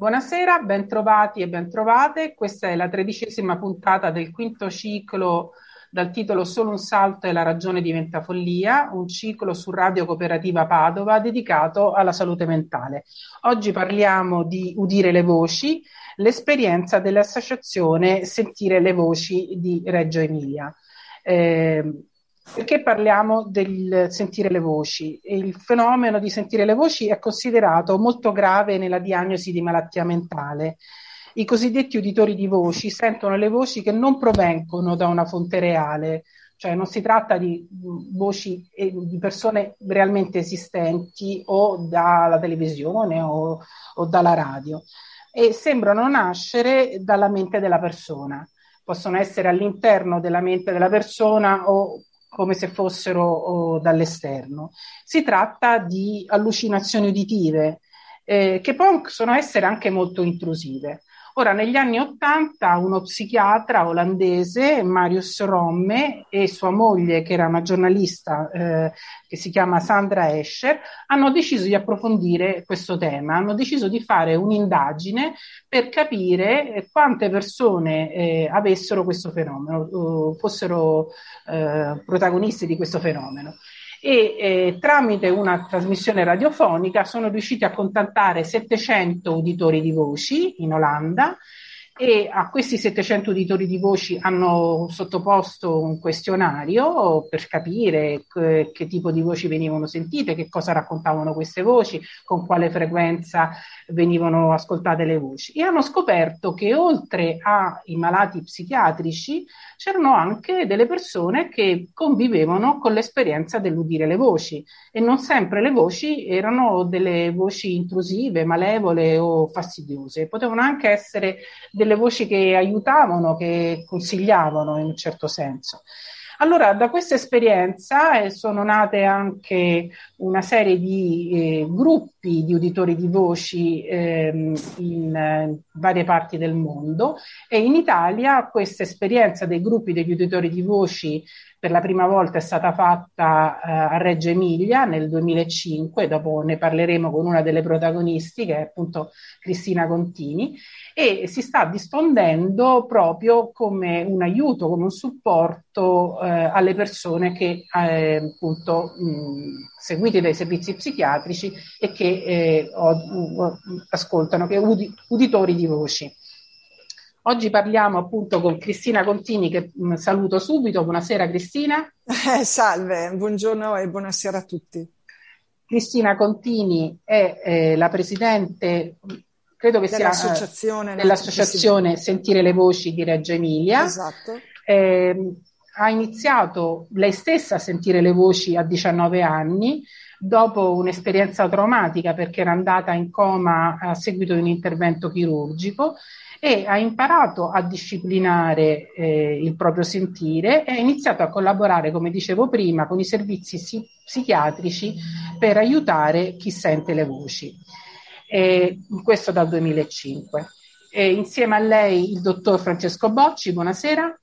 Buonasera, bentrovati e bentrovate. Questa è la tredicesima puntata del quinto ciclo dal titolo Solo un salto e la ragione diventa follia, un ciclo su Radio Cooperativa Padova dedicato alla salute mentale. Oggi parliamo di Udire le voci, l'esperienza dell'associazione Sentire le voci di Reggio Emilia. Eh, perché parliamo del sentire le voci? Il fenomeno di sentire le voci è considerato molto grave nella diagnosi di malattia mentale. I cosiddetti uditori di voci sentono le voci che non provengono da una fonte reale, cioè non si tratta di voci di persone realmente esistenti o dalla televisione o, o dalla radio e sembrano nascere dalla mente della persona possono essere all'interno della mente della persona o come se fossero oh, dall'esterno. Si tratta di allucinazioni uditive eh, che possono essere anche molto intrusive. Ora, negli anni Ottanta, uno psichiatra olandese, Marius Romme, e sua moglie, che era una giornalista eh, che si chiama Sandra Escher, hanno deciso di approfondire questo tema, hanno deciso di fare un'indagine per capire quante persone eh, avessero questo fenomeno, fossero eh, protagonisti di questo fenomeno e eh, tramite una trasmissione radiofonica sono riusciti a contattare 700 uditori di voci in Olanda e a questi 700 uditori di voci hanno sottoposto un questionario per capire che, che tipo di voci venivano sentite, che cosa raccontavano queste voci, con quale frequenza venivano ascoltate le voci. E hanno scoperto che oltre ai malati psichiatrici c'erano anche delle persone che convivevano con l'esperienza dell'udire le voci. E non sempre le voci erano delle voci intrusive, malevole o fastidiose, potevano anche essere delle voci che aiutavano, che consigliavano in un certo senso. Allora, da questa esperienza eh, sono nate anche una serie di eh, gruppi di uditori di voci ehm, in eh, varie parti del mondo e in Italia questa esperienza dei gruppi degli uditori di voci per la prima volta è stata fatta eh, a Reggio Emilia nel 2005, dopo ne parleremo con una delle protagonisti che è appunto Cristina Contini e si sta diffondendo proprio come un aiuto, come un supporto eh, alle persone che eh, appunto mh, seguite dai servizi psichiatrici e che eh, ascoltano, che udi, uditori di voci. Oggi parliamo appunto con Cristina Contini che mh, saluto subito. Buonasera Cristina. Eh, salve, buongiorno e buonasera a tutti. Cristina Contini è eh, la presidente, credo che dell'associazione, sia dell'associazione Sentire le Voci di Reggio Emilia. Esatto. Eh, ha iniziato lei stessa a sentire le voci a 19 anni dopo un'esperienza traumatica perché era andata in coma a seguito di un intervento chirurgico e ha imparato a disciplinare eh, il proprio sentire e ha iniziato a collaborare, come dicevo prima, con i servizi si- psichiatrici per aiutare chi sente le voci. E questo dal 2005. E insieme a lei il dottor Francesco Bocci, buonasera.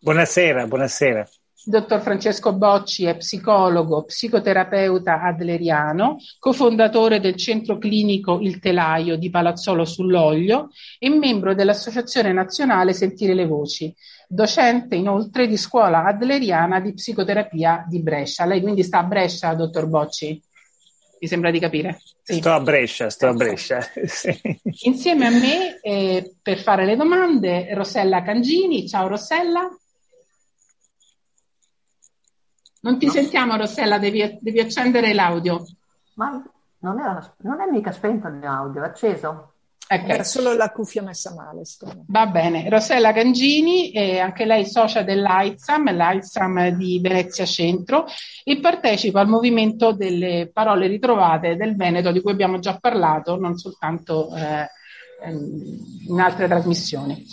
Buonasera, buonasera. Dottor Francesco Bocci è psicologo, psicoterapeuta adleriano, cofondatore del centro clinico Il Telaio di Palazzolo sull'Oglio e membro dell'Associazione Nazionale Sentire le Voci, docente inoltre di scuola adleriana di psicoterapia di Brescia. Lei quindi sta a Brescia, dottor Bocci? Mi sembra di capire. Sì. Sto a Brescia, sto a Brescia. sì. Insieme a me, eh, per fare le domande, Rossella Cangini. Ciao Rossella. Non ti no. sentiamo Rossella, devi, devi, accendere l'audio. Ma non è, non è mica spento il mio audio, è acceso. Okay. Era solo la cuffia messa male. Secondo. Va bene. Rossella Gangini, è anche lei socia dell'AISAM, l'AISAM di Venezia Centro, e partecipa al movimento delle parole ritrovate del Veneto, di cui abbiamo già parlato, non soltanto eh, in altre trasmissioni.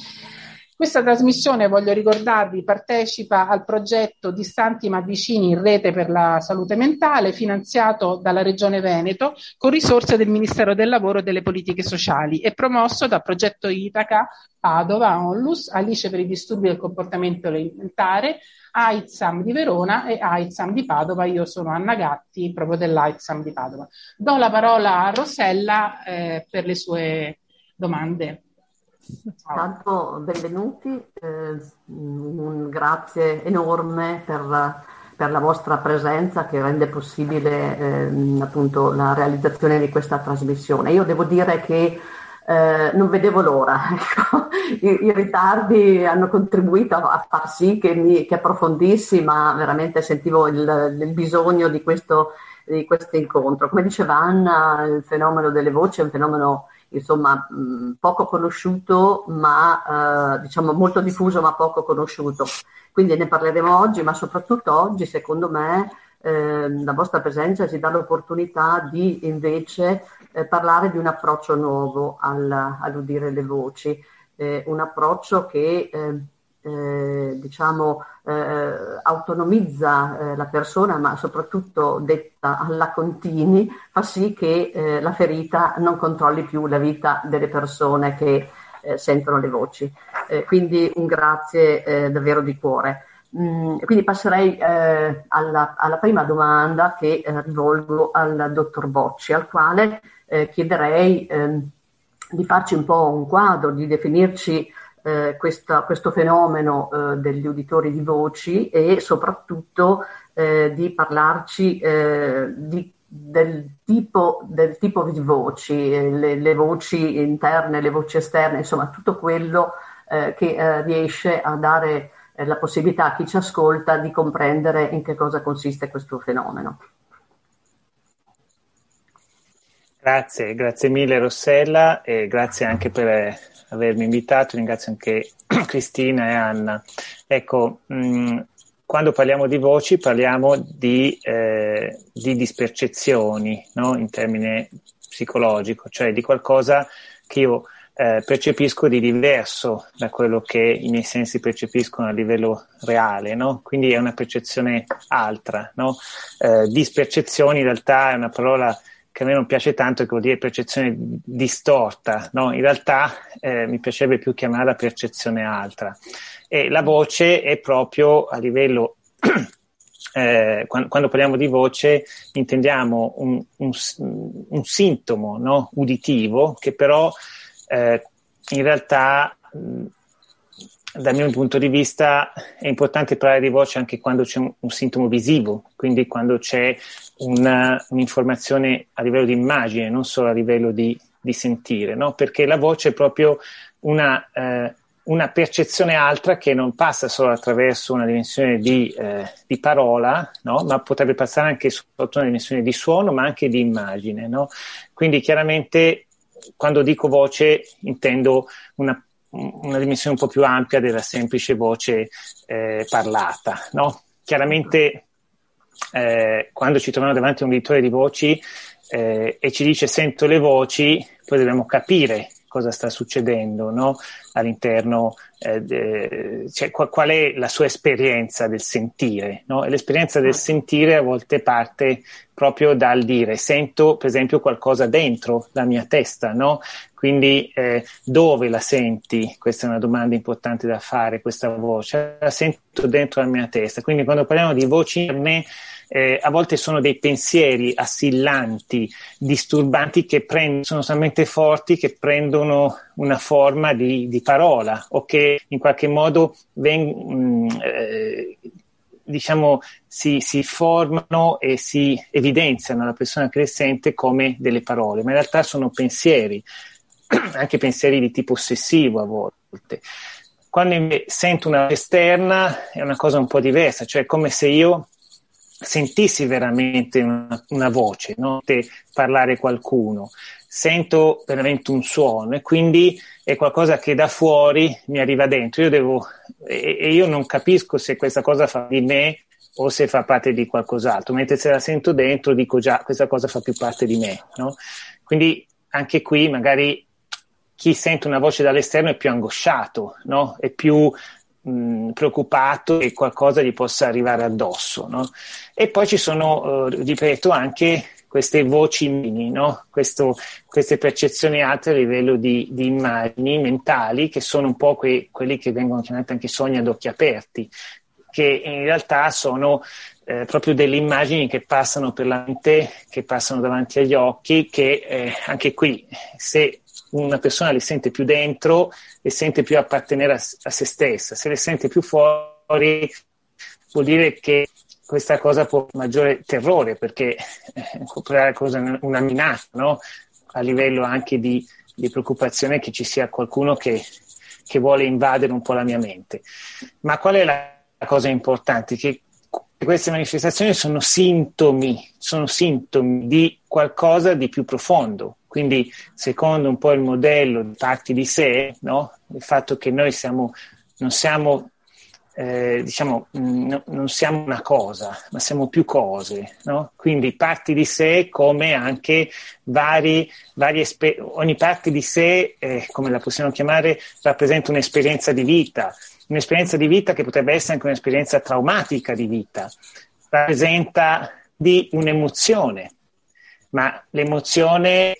Questa trasmissione, voglio ricordarvi, partecipa al progetto Distanti ma vicini in rete per la salute mentale, finanziato dalla Regione Veneto con risorse del Ministero del Lavoro e delle Politiche Sociali e promosso da Progetto Itaca, Padova, Onlus, Alice per i disturbi del comportamento alimentare, AIDSAM di Verona e AIDSAM di Padova. Io sono Anna Gatti, proprio dell'AIDSAM di Padova. Do la parola a Rosella eh, per le sue domande. Tanto benvenuti, eh, un grazie enorme per, per, la vostra presenza che rende possibile eh, appunto la realizzazione di questa trasmissione. Io devo dire che eh, non vedevo l'ora, ecco. I, I, ritardi hanno contribuito a, far sì che, mi, che approfondissi, ma veramente sentivo il, il bisogno di questo, di questo incontro. Come diceva Anna, il fenomeno delle voci è un fenomeno insomma mh, poco conosciuto ma eh, diciamo molto diffuso ma poco conosciuto. Quindi ne parleremo oggi, ma soprattutto oggi secondo me eh, la vostra presenza ci dà l'opportunità di invece eh, parlare di un approccio nuovo al, all'udire le voci, eh, un approccio che eh, eh, diciamo, eh, autonomizza eh, la persona, ma soprattutto detta alla contini, fa sì che eh, la ferita non controlli più la vita delle persone che eh, sentono le voci. Eh, quindi un grazie davvero di cuore. Mm, quindi passerei alla, alla, prima domanda che rivolgo al dottor Bocci, al quale chiederei ehm, di farci un po' un quadro, di definirci eh, questa, questo fenomeno eh, degli uditori di voci e soprattutto eh, di parlarci eh, di, del, tipo, del, tipo, di voci, eh, le, le, voci interne, le voci esterne, insomma tutto quello eh, che riesce a dare la possibilità a chi ci ascolta di comprendere in che cosa consiste questo fenomeno. Grazie, grazie mille Rossella e grazie anche per avermi invitato, ringrazio anche Cristina e Anna. Ecco, mh, mm, quando parliamo di voci parliamo di, eh, di dispercezioni, no? in termine psicologico, cioè di qualcosa che io eh, percepisco di diverso da quello che i miei sensi percepiscono a livello reale, no? Quindi è una percezione altra, no? Eh, dispercezioni in realtà è una parola che a me non piace tanto, che vuol dire percezione distorta, no? In realtà eh, mi piacerebbe più chiamarla percezione altra. E la voce è proprio a livello eh, quando, quando, parliamo di voce intendiamo un, un, un sintomo no? uditivo che però eh, in realtà dal mio punto di vista è importante parlare di voce anche quando c'è un, un sintomo visivo, quindi quando c'è una, un'informazione a livello di immagine, non solo a livello di, di sentire, no? perché la voce è proprio una, eh, una, percezione altra che non passa solo attraverso una dimensione di, eh, di parola, no? ma potrebbe passare anche sotto una dimensione di suono, ma anche di immagine. No? Quindi chiaramente quando dico voce intendo una una dimensione un po' più ampia della semplice voce eh, parlata. Chiaramente eh, quando ci troviamo davanti a un editore di voci eh, e ci dice sento le voci, poi dobbiamo capire cosa sta succedendo no? all'interno, eh, de, cioè, qual, qual, è la sua esperienza del sentire. No? E l'esperienza del sentire a volte parte proprio dal dire sento per esempio qualcosa dentro la mia testa, no? Quindi eh, dove la senti? Questa è una domanda importante da fare, questa voce. La sento dentro la mia testa. Quindi quando parliamo di voci interne, eh, a volte sono dei pensieri assillanti, disturbanti che prendono, sono talmente forti che prendono una forma di, di parola o che in qualche modo vengono, mm, eh, diciamo, si, si, formano e si evidenziano alla persona che le sente come delle parole, ma in realtà sono pensieri, anche pensieri di tipo ossessivo a volte. Quando sento una esterna è una cosa un po' diversa, cioè come se io sentissi veramente una, una voce, no? parlare qualcuno, sento veramente un suono e quindi è qualcosa che da fuori mi arriva dentro. Io devo, e, e io non capisco se questa cosa fa di me o se fa parte di qualcos'altro, mentre se la sento dentro dico già questa cosa fa più parte di me. No? Quindi anche qui magari chi sente una voce dall'esterno è più angosciato, no? è più mh, preoccupato che qualcosa gli possa arrivare addosso. No? E poi ci sono, eh, ripeto, anche queste voci mini, no? Questo, queste percezioni alte a livello di, di, immagini mentali, che sono un po' que, quelli che vengono chiamati anche sogni ad occhi aperti, che in realtà sono eh, proprio delle immagini che passano per la mente, che passano davanti agli occhi, che eh, anche qui, se una persona le sente più dentro, le sente più appartenere a, a se stessa, se le sente più fuori, vuol dire che questa cosa può maggiore terrore perché creare una minaccia no? a livello anche di, di, preoccupazione che ci sia qualcuno che, che, vuole invadere un po' la mia mente. Ma qual è la, la cosa importante? Che queste manifestazioni sono sintomi, sono sintomi di qualcosa di più profondo. Quindi, secondo un po' il modello di parti di sé, no? il fatto che noi siamo, non siamo eh, diciamo, mh, no, non siamo una cosa, ma siamo più cose, no? Quindi parti di sé come anche vari, vari esper- ogni parte di sé, eh, come la possiamo chiamare, rappresenta un'esperienza di vita, un'esperienza di vita che potrebbe essere anche un'esperienza traumatica di vita, rappresenta di un'emozione, ma l'emozione,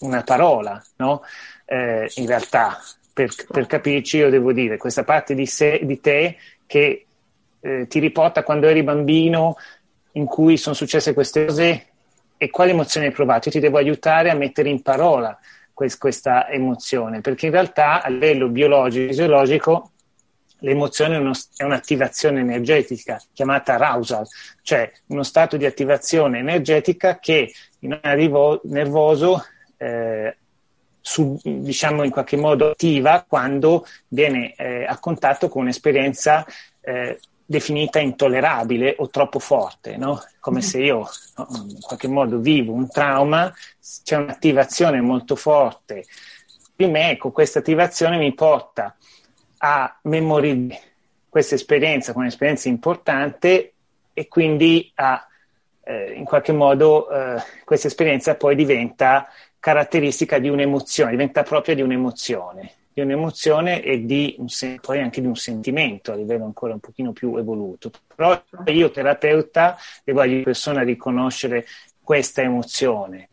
una parola, no? Eh, in realtà per, per, capirci, io devo dire questa parte di, sé, di te che eh, ti riporta quando eri bambino, in cui sono successe queste cose e quali emozioni hai provato. Io ti devo aiutare a mettere in parola quest- questa emozione, perché in realtà a livello biologico, fisiologico, l'emozione è, uno, è, un'attivazione energetica chiamata arousal, cioè uno stato di attivazione energetica che in un nervoso eh, su, diciamo in qualche modo attiva quando viene eh, a contatto con un'esperienza eh, definita intollerabile o troppo forte, no? come se io no, in qualche modo vivo un trauma, c'è un'attivazione molto forte di me, ecco, questa attivazione mi porta a memorizzare questa esperienza come un'esperienza importante e quindi a, eh, in qualche modo eh, questa esperienza poi diventa caratteristica di un'emozione, diventa propria di un'emozione, di un'emozione e di un, poi anche di un sentimento a livello ancora un pochino più evoluto. Però io terapeuta devo aiutare la persona a riconoscere questa emozione.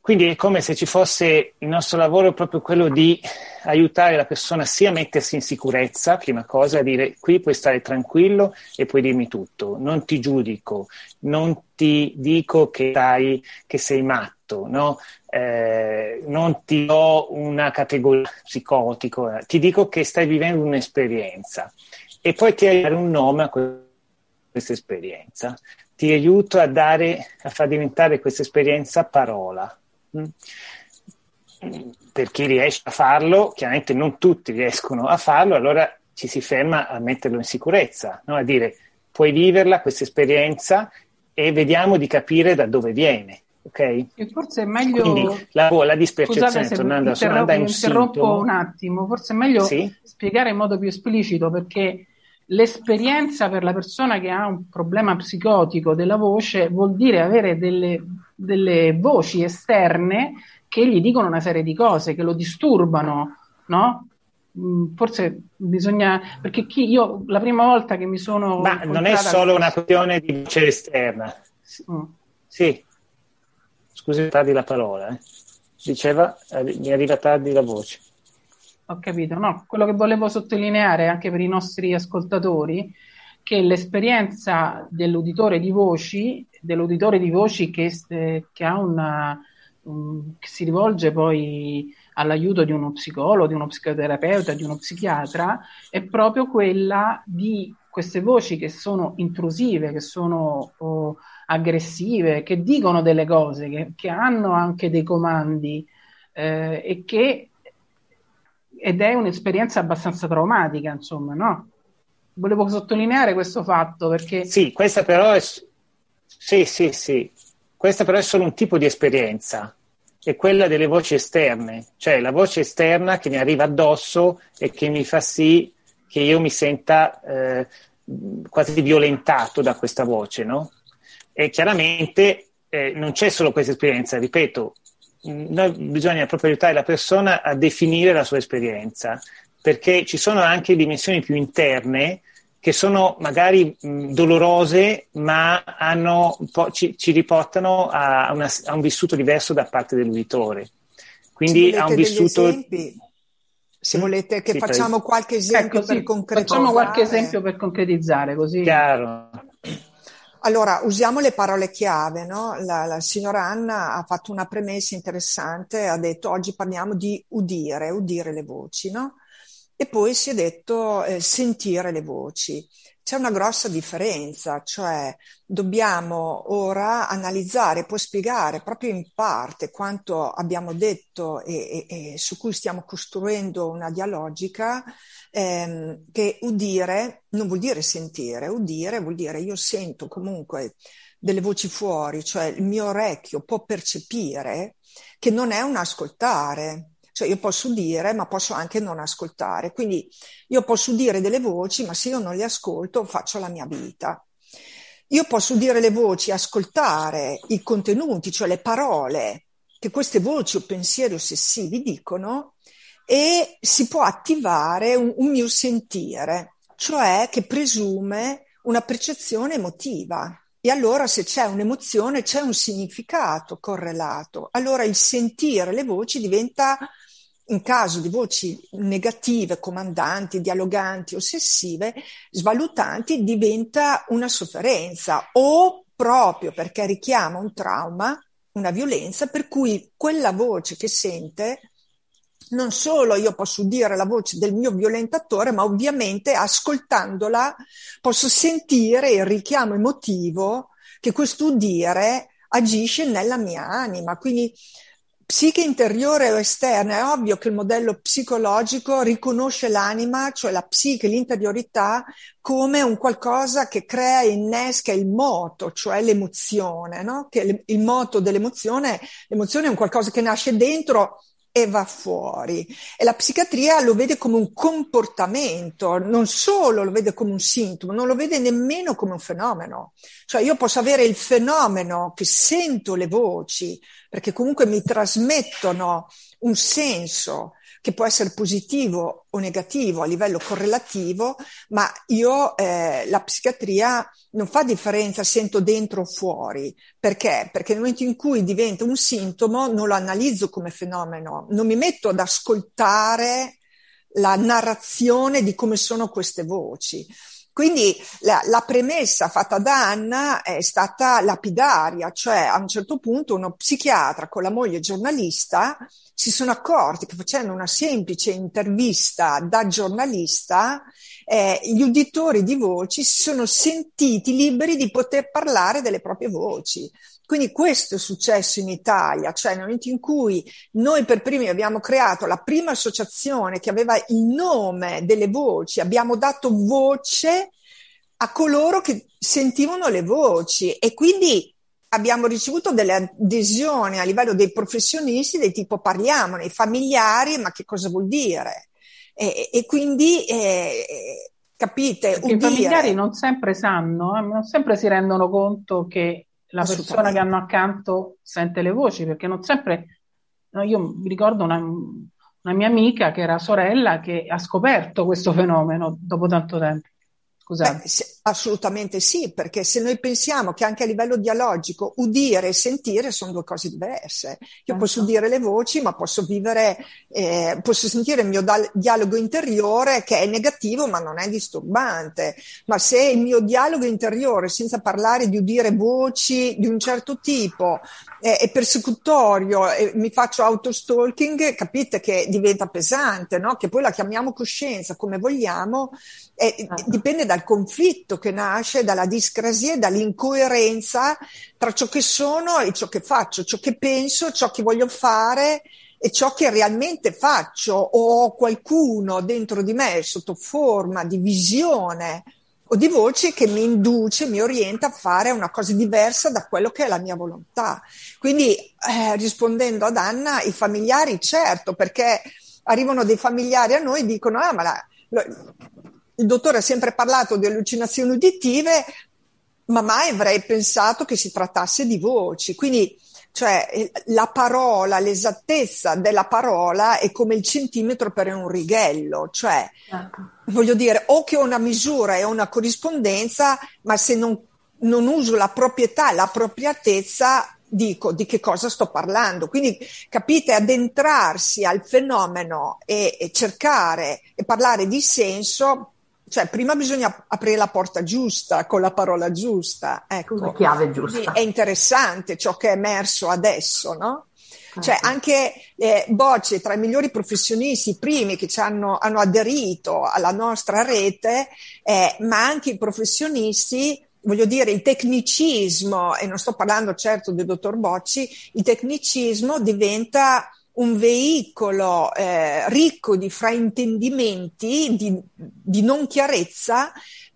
Quindi è come se ci fosse il nostro lavoro proprio quello di aiutare la persona sia a mettersi in sicurezza, prima cosa, a dire qui puoi stare tranquillo e puoi dirmi tutto, non ti giudico, non ti dico che, stai, che sei matto, no? eh, non ti do una categoria psicotico, eh, ti dico che stai vivendo un'esperienza e poi ti aiuto a dare un nome a questa esperienza, ti aiuto a, dare, a far diventare questa esperienza parola. Mm? Per chi riesce a farlo, chiaramente non tutti riescono a farlo, allora ci si ferma a metterlo in sicurezza, no? a dire puoi viverla questa esperienza e vediamo di capire da dove viene. Okay? E forse è meglio. Quindi la, la dispercezione, tornando sua domanda, è un interrompo sintomo. un attimo, forse è meglio sì? spiegare in modo più esplicito perché l'esperienza per la persona che ha un problema psicotico della voce vuol dire avere delle, delle voci esterne che gli dicono una serie di cose, che lo disturbano, no? Mm, forse bisogna perché chi io la prima volta che mi sono ma non è solo una questione di voce esterna mm. sì scusi tardi la parola eh. diceva mi arriva tardi la voce ho capito, no, quello che volevo sottolineare anche per i nostri ascoltatori che l'esperienza dell'uditore di voci, dell'uditore di voci che, eh, che, una, um, che si rivolge poi all'aiuto di uno psicologo, di uno psicoterapeuta, di uno psichiatra, è proprio quella di queste voci che sono intrusive, che sono oh, aggressive, che dicono delle cose, che, che hanno anche dei comandi eh, e che ed è un'esperienza abbastanza traumatica, insomma, no? Volevo sottolineare questo fatto perché... Sì, questa però è... Sì, sì, sì. Questa però è solo un tipo di esperienza, è quella delle voci esterne, cioè la voce esterna che mi arriva addosso e che mi fa sì che io mi senta eh, quasi violentato da questa voce, no? E chiaramente eh, non c'è solo questa esperienza, ripeto, noi bisogna proprio aiutare la persona a definire la sua esperienza, perché ci sono anche dimensioni più interne che sono magari mh, dolorose, ma hanno, ci, ci, riportano a, una, a, un vissuto diverso da parte dell'uditore. Quindi a un vissuto. Se volete che sì, facciamo per... qualche esempio ecco, per sì, concretizzare. Facciamo qualche esempio per concretizzare, così. Chiaro. Allora, usiamo le parole chiave, no? La, la, signora Anna ha fatto una premessa interessante, ha detto oggi parliamo di udire, udire le voci, no? E poi si è detto eh, sentire le voci. C'è una grossa differenza, cioè dobbiamo ora analizzare, poi spiegare proprio in parte quanto abbiamo detto e, e, e su cui stiamo costruendo una dialogica, ehm, che udire non vuol dire sentire, udire vuol dire io sento comunque delle voci fuori, cioè il mio orecchio può percepire che non è un ascoltare, cioè io posso dire, ma posso anche non ascoltare. Quindi io posso dire delle voci, ma se io non le ascolto faccio la mia vita. Io posso dire le voci, ascoltare i contenuti, cioè le parole che queste voci o pensieri ossessivi dicono e si può attivare un, un mio sentire, cioè che presume una percezione emotiva. E allora se c'è un'emozione c'è un significato correlato. Allora il sentire le voci diventa in caso di voci negative, comandanti, dialoganti, ossessive, svalutanti, diventa una sofferenza o proprio perché richiama un trauma, una violenza, per cui quella voce che sente, non solo io posso udire la voce del mio violentatore, ma ovviamente ascoltandola posso sentire il richiamo emotivo che questo udire agisce nella mia anima. Quindi Psiche interiore o esterna, è ovvio che il modello psicologico riconosce l'anima, cioè la psiche, l'interiorità, come un qualcosa che crea e innesca il moto, cioè l'emozione, no? Che il moto dell'emozione, l'emozione è un qualcosa che nasce dentro e va fuori. E la psichiatria lo vede come un comportamento, non solo lo vede come un sintomo, non lo vede nemmeno come un fenomeno. Cioè io posso avere il fenomeno che sento le voci, perché comunque mi trasmettono un senso che può essere positivo o negativo a livello correlativo, ma io eh, la psichiatria non fa differenza sento dentro o fuori. Perché? Perché nel momento in cui diventa un sintomo non lo analizzo come fenomeno, non mi metto ad ascoltare la narrazione di come sono queste voci. Quindi la, la, premessa fatta da Anna è stata lapidaria, cioè a un certo punto uno psichiatra con la moglie giornalista si sono accorti che facendo una semplice intervista da giornalista eh, gli uditori di voci si sono sentiti liberi di poter parlare delle proprie voci. Quindi questo è successo in Italia, cioè nel momento in cui noi per primi abbiamo creato la prima associazione che aveva il nome delle voci, abbiamo dato voce a coloro che sentivano le voci e quindi abbiamo ricevuto delle adesioni a livello dei professionisti del tipo parliamone, i familiari, ma che cosa vuol dire? E, e quindi eh, capite? I familiari non sempre sanno, eh, non sempre si rendono conto che la persona che hanno accanto sente le voci, perché non sempre, no, io mi ricordo una, una mia amica che era sorella che ha scoperto questo fenomeno dopo tanto tempo. Scusate. Beh, se, assolutamente sì, perché se noi pensiamo che anche a livello dialogico udire e sentire sono due cose diverse. Io certo. posso udire le voci, ma posso vivere, eh, posso sentire il mio da- dialogo interiore che è negativo, ma non è disturbante. Ma se il mio dialogo interiore, senza parlare di udire voci di un certo tipo, eh, è persecutorio e mi faccio autostalking, capite che diventa pesante, no? Che poi la chiamiamo coscienza come vogliamo, eh, dipende dal conflitto che nasce, dalla discrasia dall'incoerenza tra ciò che sono e ciò che faccio, ciò che penso, ciò che voglio fare e ciò che realmente faccio o ho qualcuno dentro di me sotto forma di visione o di voce che mi induce, mi orienta a fare una cosa diversa da quello che è la mia volontà. Quindi eh, rispondendo ad Anna, i familiari certo, perché arrivano dei familiari a noi e dicono ah ma la, il dottore ha sempre parlato di allucinazioni uditive, ma mai avrei pensato che si trattasse di voci. Quindi cioè la parola, l'esattezza della parola è come il centimetro per un righello, cioè certo. voglio dire o che ho una misura e una corrispondenza, ma se non, non uso la proprietà, l'appropriatezza, dico di che cosa sto parlando. Quindi capite, addentrarsi al fenomeno e, e cercare e parlare di senso cioè prima bisogna aprire la porta giusta con la parola giusta, ecco. La chiave giusta. È interessante ciò che è emerso adesso, no? Cioè ecco. anche eh, Bocce, tra i migliori professionisti, i primi che ci hanno, hanno aderito alla nostra rete, eh, ma anche i professionisti voglio dire, il tecnicismo, e non sto parlando certo del dottor Bocci, il tecnicismo diventa un veicolo eh, ricco di fraintendimenti, di, di non chiarezza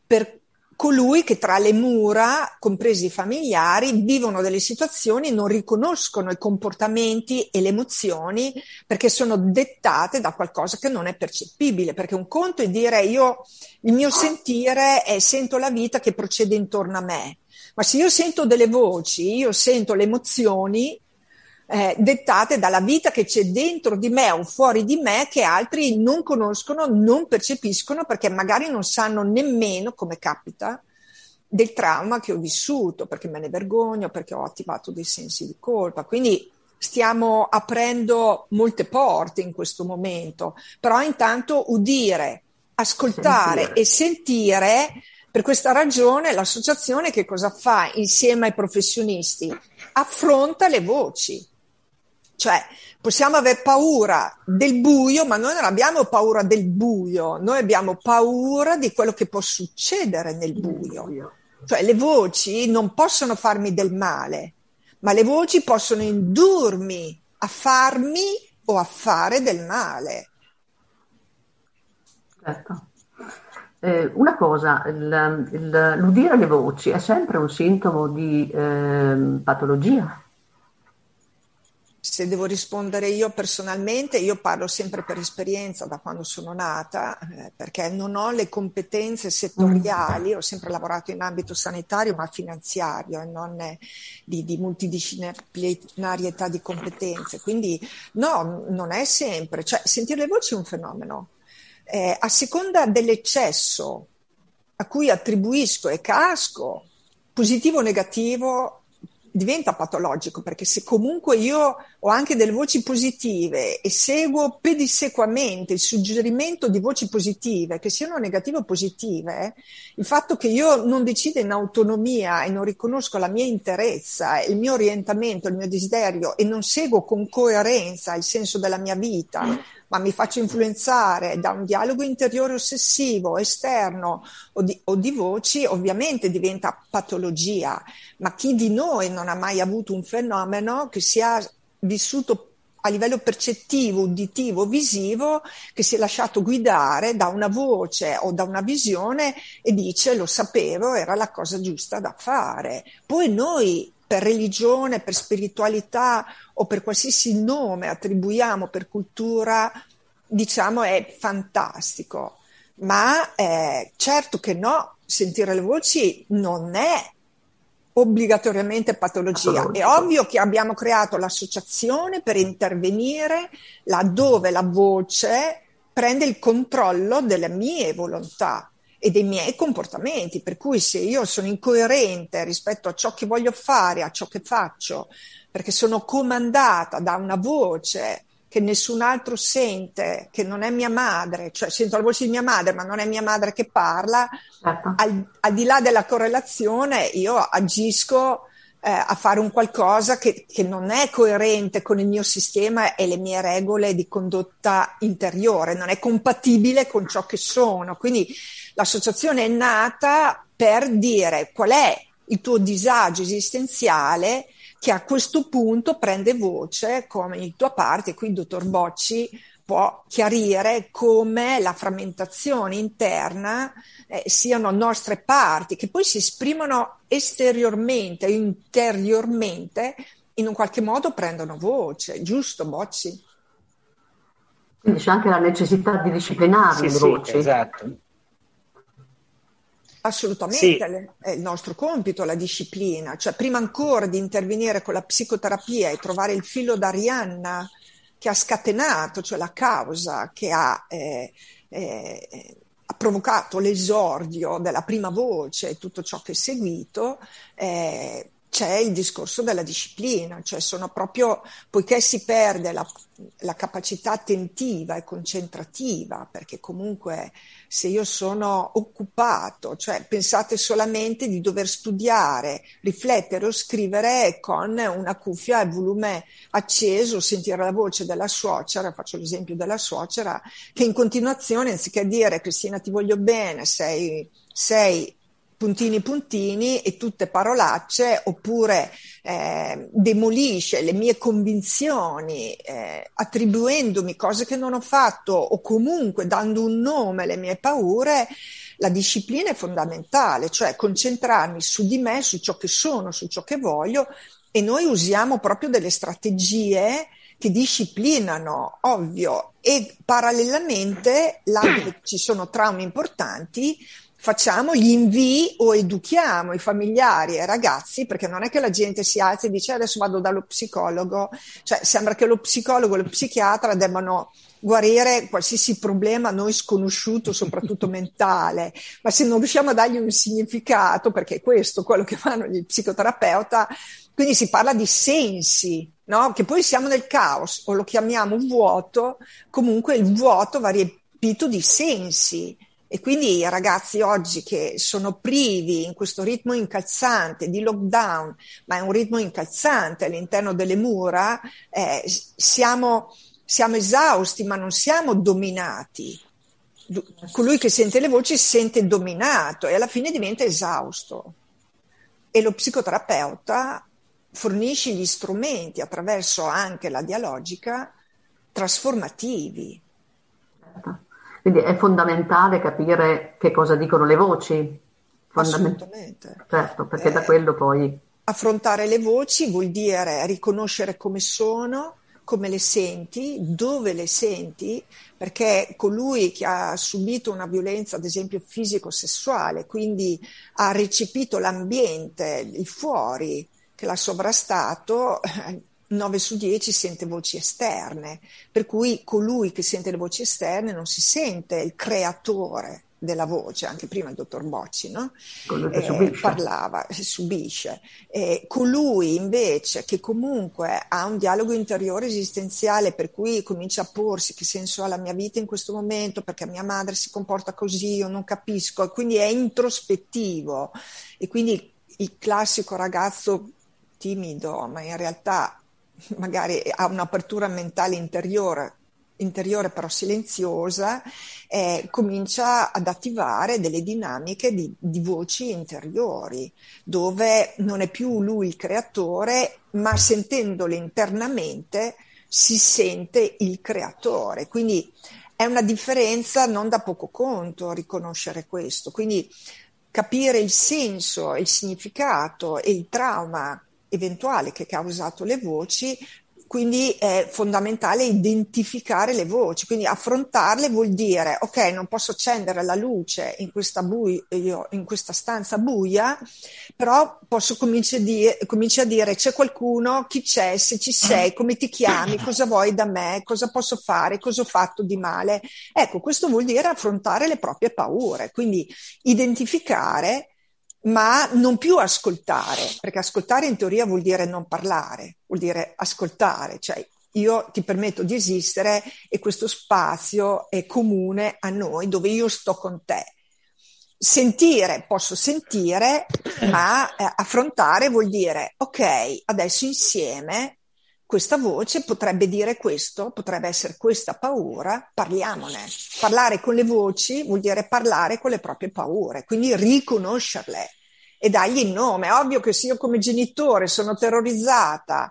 per colui che tra le mura, compresi i familiari, vivono delle situazioni, non riconoscono i comportamenti e le emozioni perché sono dettate da qualcosa che non è percepibile. Perché un conto è dire io, il mio sentire è sento la vita che procede intorno a me. Ma se io sento delle voci, io sento le emozioni, eh, dettate dalla vita che c'è dentro di me o fuori di me che altri non conoscono, non percepiscono perché magari non sanno nemmeno come capita del trauma che ho vissuto, perché me ne vergogno, perché ho attivato dei sensi di colpa. Quindi stiamo aprendo molte porte in questo momento, però intanto udire, ascoltare sentire. e sentire per questa ragione l'associazione che cosa fa insieme ai professionisti? Affronta le voci, cioè, possiamo aver paura del buio, ma noi non abbiamo paura del buio, noi abbiamo paura di quello che può succedere nel buio. Cioè, le voci non possono farmi del male, ma le voci possono indurmi a farmi o a fare del male. Certo. Eh, una cosa, il, il, l'udire le voci è sempre un sintomo di eh, patologia? Se devo rispondere io personalmente, io parlo sempre per esperienza da quando sono nata, eh, perché non ho le competenze settoriali, ho sempre lavorato in ambito sanitario ma finanziario e non di, di multidisciplinarietà di competenze. Quindi no, non è sempre, cioè sentire le voci è un fenomeno. Eh, a seconda dell'eccesso a cui attribuisco e casco, positivo o negativo, diventa patologico perché se comunque io ho anche delle voci positive e seguo pedissequamente il suggerimento di voci positive, che siano negative o positive, il fatto che io non decida in autonomia e non riconosco la mia interezza, il mio orientamento, il mio desiderio e non seguo con coerenza il senso della mia vita, ma mi faccio influenzare da un dialogo interiore ossessivo, esterno o di, o di voci, ovviamente diventa patologia. Ma chi di noi non ha mai avuto un fenomeno che sia vissuto a livello percettivo, uditivo, visivo, che si è lasciato guidare da una voce o da una visione e dice lo sapevo, era la cosa giusta da fare. Poi noi per religione, per spiritualità o per qualsiasi nome attribuiamo per cultura, diciamo è fantastico. Ma eh, certo che no, sentire le voci non è obbligatoriamente patologia. patologia. È ovvio che abbiamo creato l'associazione per intervenire laddove la voce prende il controllo delle mie volontà e dei miei comportamenti, per cui se io sono incoerente rispetto a ciò che voglio fare, a ciò che faccio, perché sono comandata da una voce che nessun altro sente, che non è mia madre, cioè sento la voce di mia madre, ma non è mia madre che parla, certo. al, al, di là della correlazione io agisco eh, a fare un qualcosa che, che, non è coerente con il mio sistema e le mie regole di condotta interiore, non è compatibile con ciò che sono. Quindi l'associazione è nata per dire qual è il tuo disagio esistenziale che a questo punto prende voce come in tua parte, qui il dottor Bocci può chiarire come la frammentazione interna eh, siano nostre parti che poi si esprimono esteriormente, interiormente, in un qualche modo prendono voce, giusto Bocci? Quindi c'è anche la necessità di disciplinare sì, le sì, voci. Esatto. Assolutamente, sì. è il nostro compito, la disciplina, cioè prima ancora di intervenire con la psicoterapia e trovare il filo d'Arianna che ha scatenato, cioè la causa che ha, eh, eh, ha provocato l'esordio della prima voce e tutto ciò che è seguito, eh, c'è il discorso della disciplina, cioè sono proprio, poiché si perde la, la, capacità attentiva e concentrativa, perché comunque se io sono occupato, cioè pensate solamente di dover studiare, riflettere o scrivere con una cuffia e volume acceso, sentire la voce della suocera, faccio l'esempio della suocera, che in continuazione, anziché dire Cristina ti voglio bene, sei, sei puntini puntini e tutte parolacce oppure eh, demolisce le mie convinzioni eh, attribuendomi cose che non ho fatto o comunque dando un nome alle mie paure, la disciplina è fondamentale, cioè concentrarmi su di me, su ciò che sono, su ciò che voglio e noi usiamo proprio delle strategie che disciplinano, ovvio, e parallelamente, là dove ci sono traumi importanti, facciamo gli invii o educhiamo i familiari e i ragazzi, perché non è che la gente si alza e dice adesso vado dallo psicologo, cioè sembra che lo psicologo e lo psichiatra debbano guarire qualsiasi problema a noi sconosciuto, soprattutto mentale, ma se non riusciamo a dargli un significato, perché è questo quello che fanno gli psicoterapeuta, quindi si parla di sensi, no? che poi siamo nel caos o lo chiamiamo vuoto, comunque il vuoto va riempito di sensi e quindi i ragazzi oggi che sono privi in questo ritmo incalzante di lockdown, ma è un ritmo incalzante all'interno delle mura, eh, siamo, siamo esausti, ma non siamo dominati. Colui che sente le voci sente dominato e alla fine diventa esausto. E lo psicoterapeuta fornisce gli strumenti attraverso anche la dialogica trasformativi. Quindi è fondamentale capire che cosa dicono le voci. Assolutamente. Certo, perché eh, da quello poi... Affrontare le voci vuol dire riconoscere come sono, come le senti, dove le senti, perché colui che ha subito una violenza, ad esempio fisico-sessuale, quindi ha recepito l'ambiente, il fuori che l'ha sovrastato, 9 su 10 sente voci esterne, per cui colui che sente le voci esterne non si sente il creatore della voce, anche prima il dottor Bocci no? eh, parlava, subisce. Eh, colui invece che comunque ha un dialogo interiore esistenziale per cui comincia a porsi che senso ha la mia vita in questo momento, perché mia madre si comporta così, io non capisco, e quindi è introspettivo. E quindi il classico ragazzo timido, ma in realtà magari ha un'apertura mentale interiore, interiore però silenziosa, eh, comincia ad attivare delle dinamiche di, di, voci interiori, dove non è più lui il creatore, ma sentendole internamente si sente il creatore. Quindi è una differenza non da poco conto riconoscere questo. Quindi capire il senso, il significato e il trauma eventuale che ha causato le voci, quindi è fondamentale identificare le voci, quindi affrontarle vuol dire, ok, non posso accendere la luce in questa, buio, in questa stanza buia, però posso cominciare a, dire, cominci a dire c'è qualcuno, chi c'è, se ci sei, come ti chiami, cosa vuoi da me, cosa posso fare, cosa ho fatto di male. Ecco, questo vuol dire affrontare le proprie paure, quindi identificare ma non più ascoltare, perché ascoltare in teoria vuol dire non parlare, vuol dire ascoltare, cioè io ti permetto di esistere e questo spazio è comune a noi dove io sto con te. Sentire, posso sentire, ma eh, affrontare vuol dire ok, adesso insieme questa voce potrebbe dire questo, potrebbe essere questa paura, parliamone. Parlare con le voci vuol dire parlare con le proprie paure, quindi riconoscerle e dargli il nome. È ovvio che se io come genitore sono terrorizzata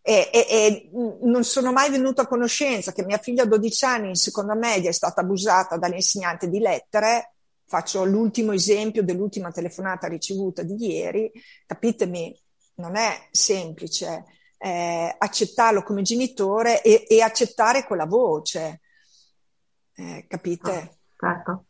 e, e, e, non sono mai venuta a conoscenza che mia figlia a 12 anni in seconda media è stata abusata dall'insegnante di lettere, faccio l'ultimo esempio dell'ultima telefonata ricevuta di ieri, capitemi, non è semplice eh, accettarlo come genitore e, e, accettare quella voce. Eh, capite? certo.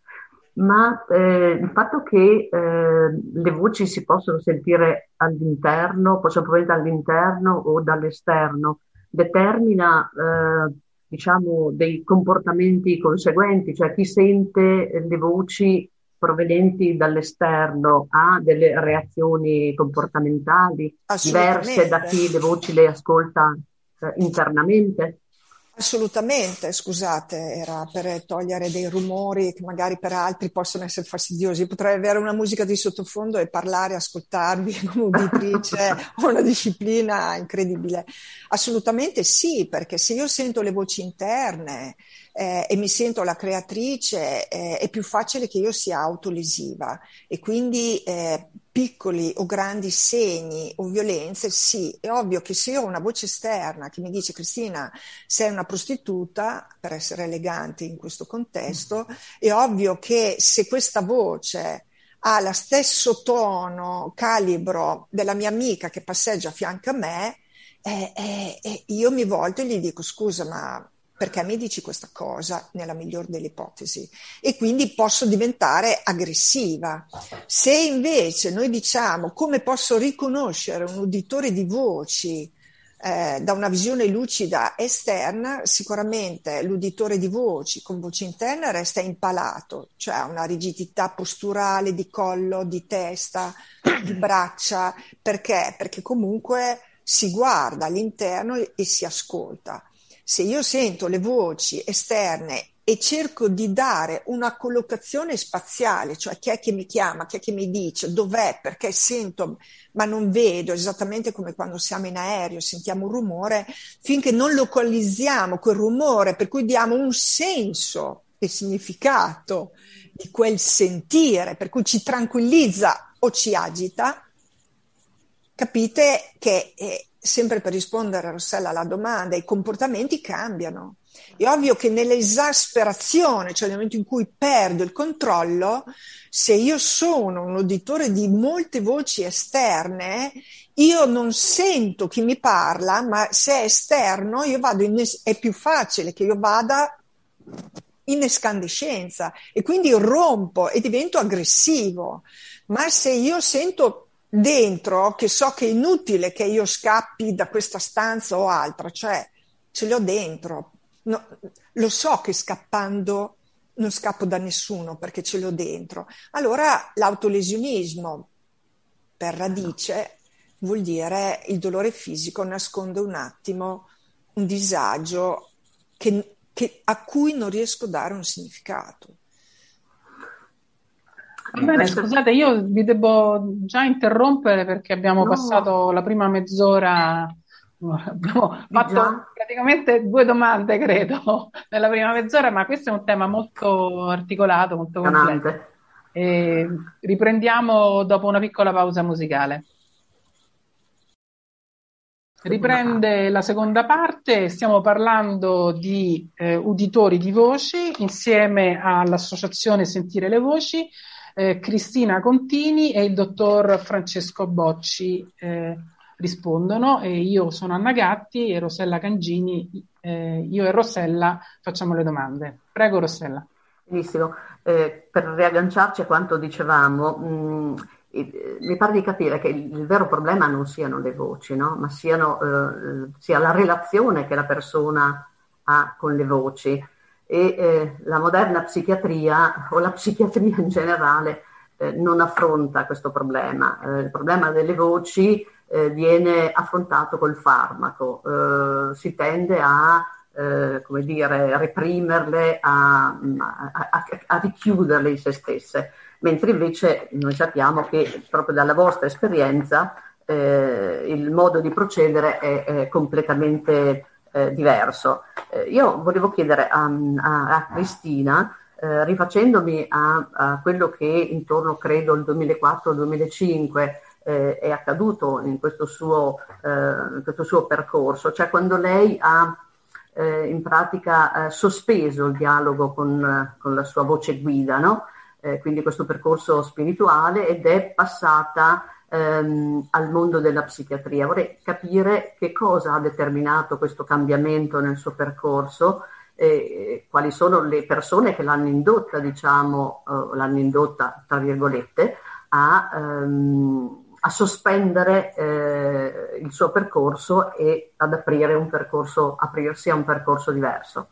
ma eh, il fatto che eh, le voci si possono sentire all'interno, possono provenire dall'interno o dall'esterno, determina eh, diciamo dei comportamenti conseguenti, cioè chi sente le voci provenienti dall'esterno ha delle reazioni comportamentali diverse da chi le voci le ascolta eh, internamente? Assolutamente, scusate, era per togliere dei rumori che magari per altri possono essere fastidiosi. Potrei avere una musica di sottofondo e parlare, ascoltarvi come uditrice, ho una disciplina incredibile. Assolutamente sì, perché se io sento le voci interne eh, e mi sento la creatrice, eh, è più facile che io sia autolesiva e quindi eh, piccoli o grandi segni o violenze, sì, è ovvio che se io ho una voce esterna che mi dice Cristina sei una prostituta, per essere elegante in questo contesto, è ovvio che se questa voce ha lo stesso tono, calibro della mia amica che passeggia a fianco a me, eh, eh, eh, io mi volto e gli dico scusa ma perché mi dici questa cosa nella miglior delle ipotesi e quindi posso diventare aggressiva. Se invece noi diciamo come posso riconoscere un uditore di voci eh, da una visione lucida esterna, sicuramente l'uditore di voci con voce interna resta impalato, cioè ha una rigidità posturale di collo, di testa, di braccia, perché? Perché comunque si guarda all'interno e si ascolta se io sento le voci esterne e cerco di dare una collocazione spaziale, cioè chi è che mi chiama, chi è che mi dice, dov'è, perché sento ma non vedo, esattamente come quando siamo in aereo, sentiamo un rumore, finché non localizziamo quel rumore, per cui diamo un senso e significato di quel sentire, per cui ci tranquillizza o ci agita, capite che eh, sempre per rispondere a Rossella alla domanda, i comportamenti cambiano. È ovvio che nell'esasperazione, cioè nel momento in cui perdo il controllo, se io sono un uditore di molte voci esterne, io non sento chi mi parla, ma se è esterno, es- è più facile che io vada in escandescenza e quindi rompo e divento aggressivo. Ma se io sento dentro che so che è inutile che io scappi da questa stanza o altra, cioè ce l'ho dentro. No, lo so che scappando non scappo da nessuno perché ce l'ho dentro. Allora l'autolesionismo per radice vuol dire il dolore fisico nasconde un attimo un disagio che, che, a cui non riesco a dare un significato. Bene, scusate, io vi devo già interrompere perché abbiamo no. passato la prima mezz'ora, abbiamo fatto già. praticamente due domande, credo, nella prima mezz'ora, ma questo è un tema molto articolato, molto complesso. E riprendiamo dopo una piccola pausa musicale. Riprende la seconda parte, stiamo parlando di eh, uditori di voci insieme all'associazione Sentire le Voci eh, Cristina Contini e il dottor Francesco Bocci eh, rispondono e io sono Anna Gatti e Rossella Cangini, eh, io e Rossella facciamo le domande. Prego Rossella. Benissimo, eh, per riagganciarci a quanto dicevamo, mh, mm, eh, mi pare di capire che il, il, vero problema non siano le voci, no? ma siano, eh, sia la relazione che la persona ha con le voci e eh, la moderna psichiatria o la psichiatria in generale eh, non affronta questo problema. Eh, il problema delle voci eh, viene affrontato col farmaco, eh, si tende a eh, come dire, reprimerle, a, a, a, a, richiuderle in se stesse, mentre invece noi sappiamo che proprio dalla vostra esperienza il modo di procedere è, è completamente eh, diverso. Eh, io volevo chiedere a, a, a Cristina, eh, rifacendomi a, a, quello che intorno, credo, al 2004-2005 eh, è accaduto in questo, suo, eh, in questo suo percorso, cioè quando lei ha eh, in pratica sospeso il dialogo con, con, la sua voce guida, no? quindi questo percorso spirituale ed è passata ehm, al mondo della psichiatria. Vorrei capire che cosa ha determinato questo cambiamento nel suo percorso e quali sono le persone che l'hanno indotta, diciamo, uh, l'hanno indotta, tra virgolette, a, um, a sospendere eh, il suo percorso e ad aprire un percorso, aprirsi a un percorso diverso.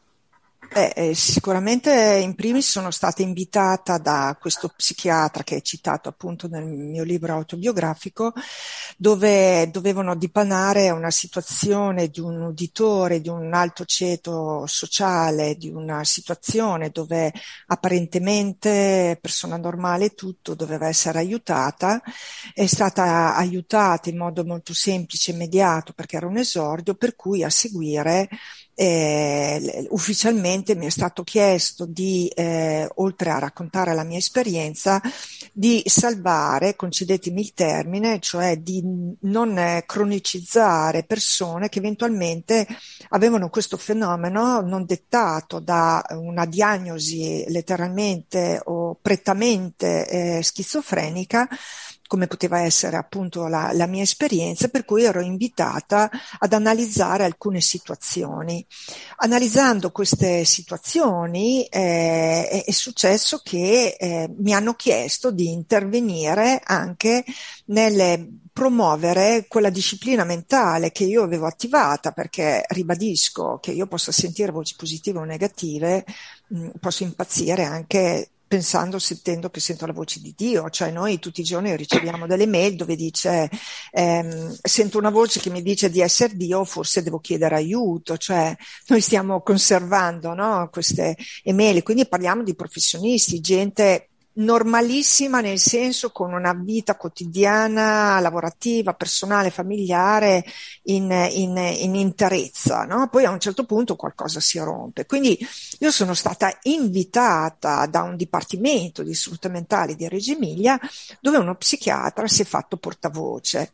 Eh, eh, sicuramente in primis sono stata invitata da questo psichiatra che è citato appunto nel mio libro autobiografico, dove dovevano dipanare una situazione di un uditore, di un alto ceto sociale, di una situazione dove apparentemente persona normale e tutto doveva essere aiutata. È stata aiutata in modo molto semplice, immediato, perché era un esordio, per cui a seguire eh, ufficialmente mi è stato chiesto di, eh, oltre a raccontare la mia esperienza, di salvare, concedetemi il termine, cioè di non eh, cronicizzare persone che eventualmente avevano questo fenomeno non dettato da una diagnosi letteralmente o prettamente eh, schizofrenica, come poteva essere appunto la, la, mia esperienza, per cui ero invitata ad analizzare alcune situazioni. Analizzando queste situazioni eh, è, è, successo che eh, mi hanno chiesto di intervenire anche nel promuovere quella disciplina mentale che io avevo attivata, perché ribadisco che io possa sentire voci positive o negative, mh, posso impazzire anche pensando, sentendo che sento la voce di Dio, cioè noi tutti i giorni riceviamo delle mail dove dice ehm, sento una voce che mi dice di essere Dio, forse devo chiedere aiuto, cioè noi stiamo conservando no, queste email, quindi parliamo di professionisti, gente normalissima nel senso con una vita quotidiana, lavorativa, personale, familiare in, in, in interezza, no? Poi a un certo punto qualcosa si rompe. Quindi io sono stata invitata da un dipartimento di salute di Reggio Emilia dove uno psichiatra si è fatto portavoce.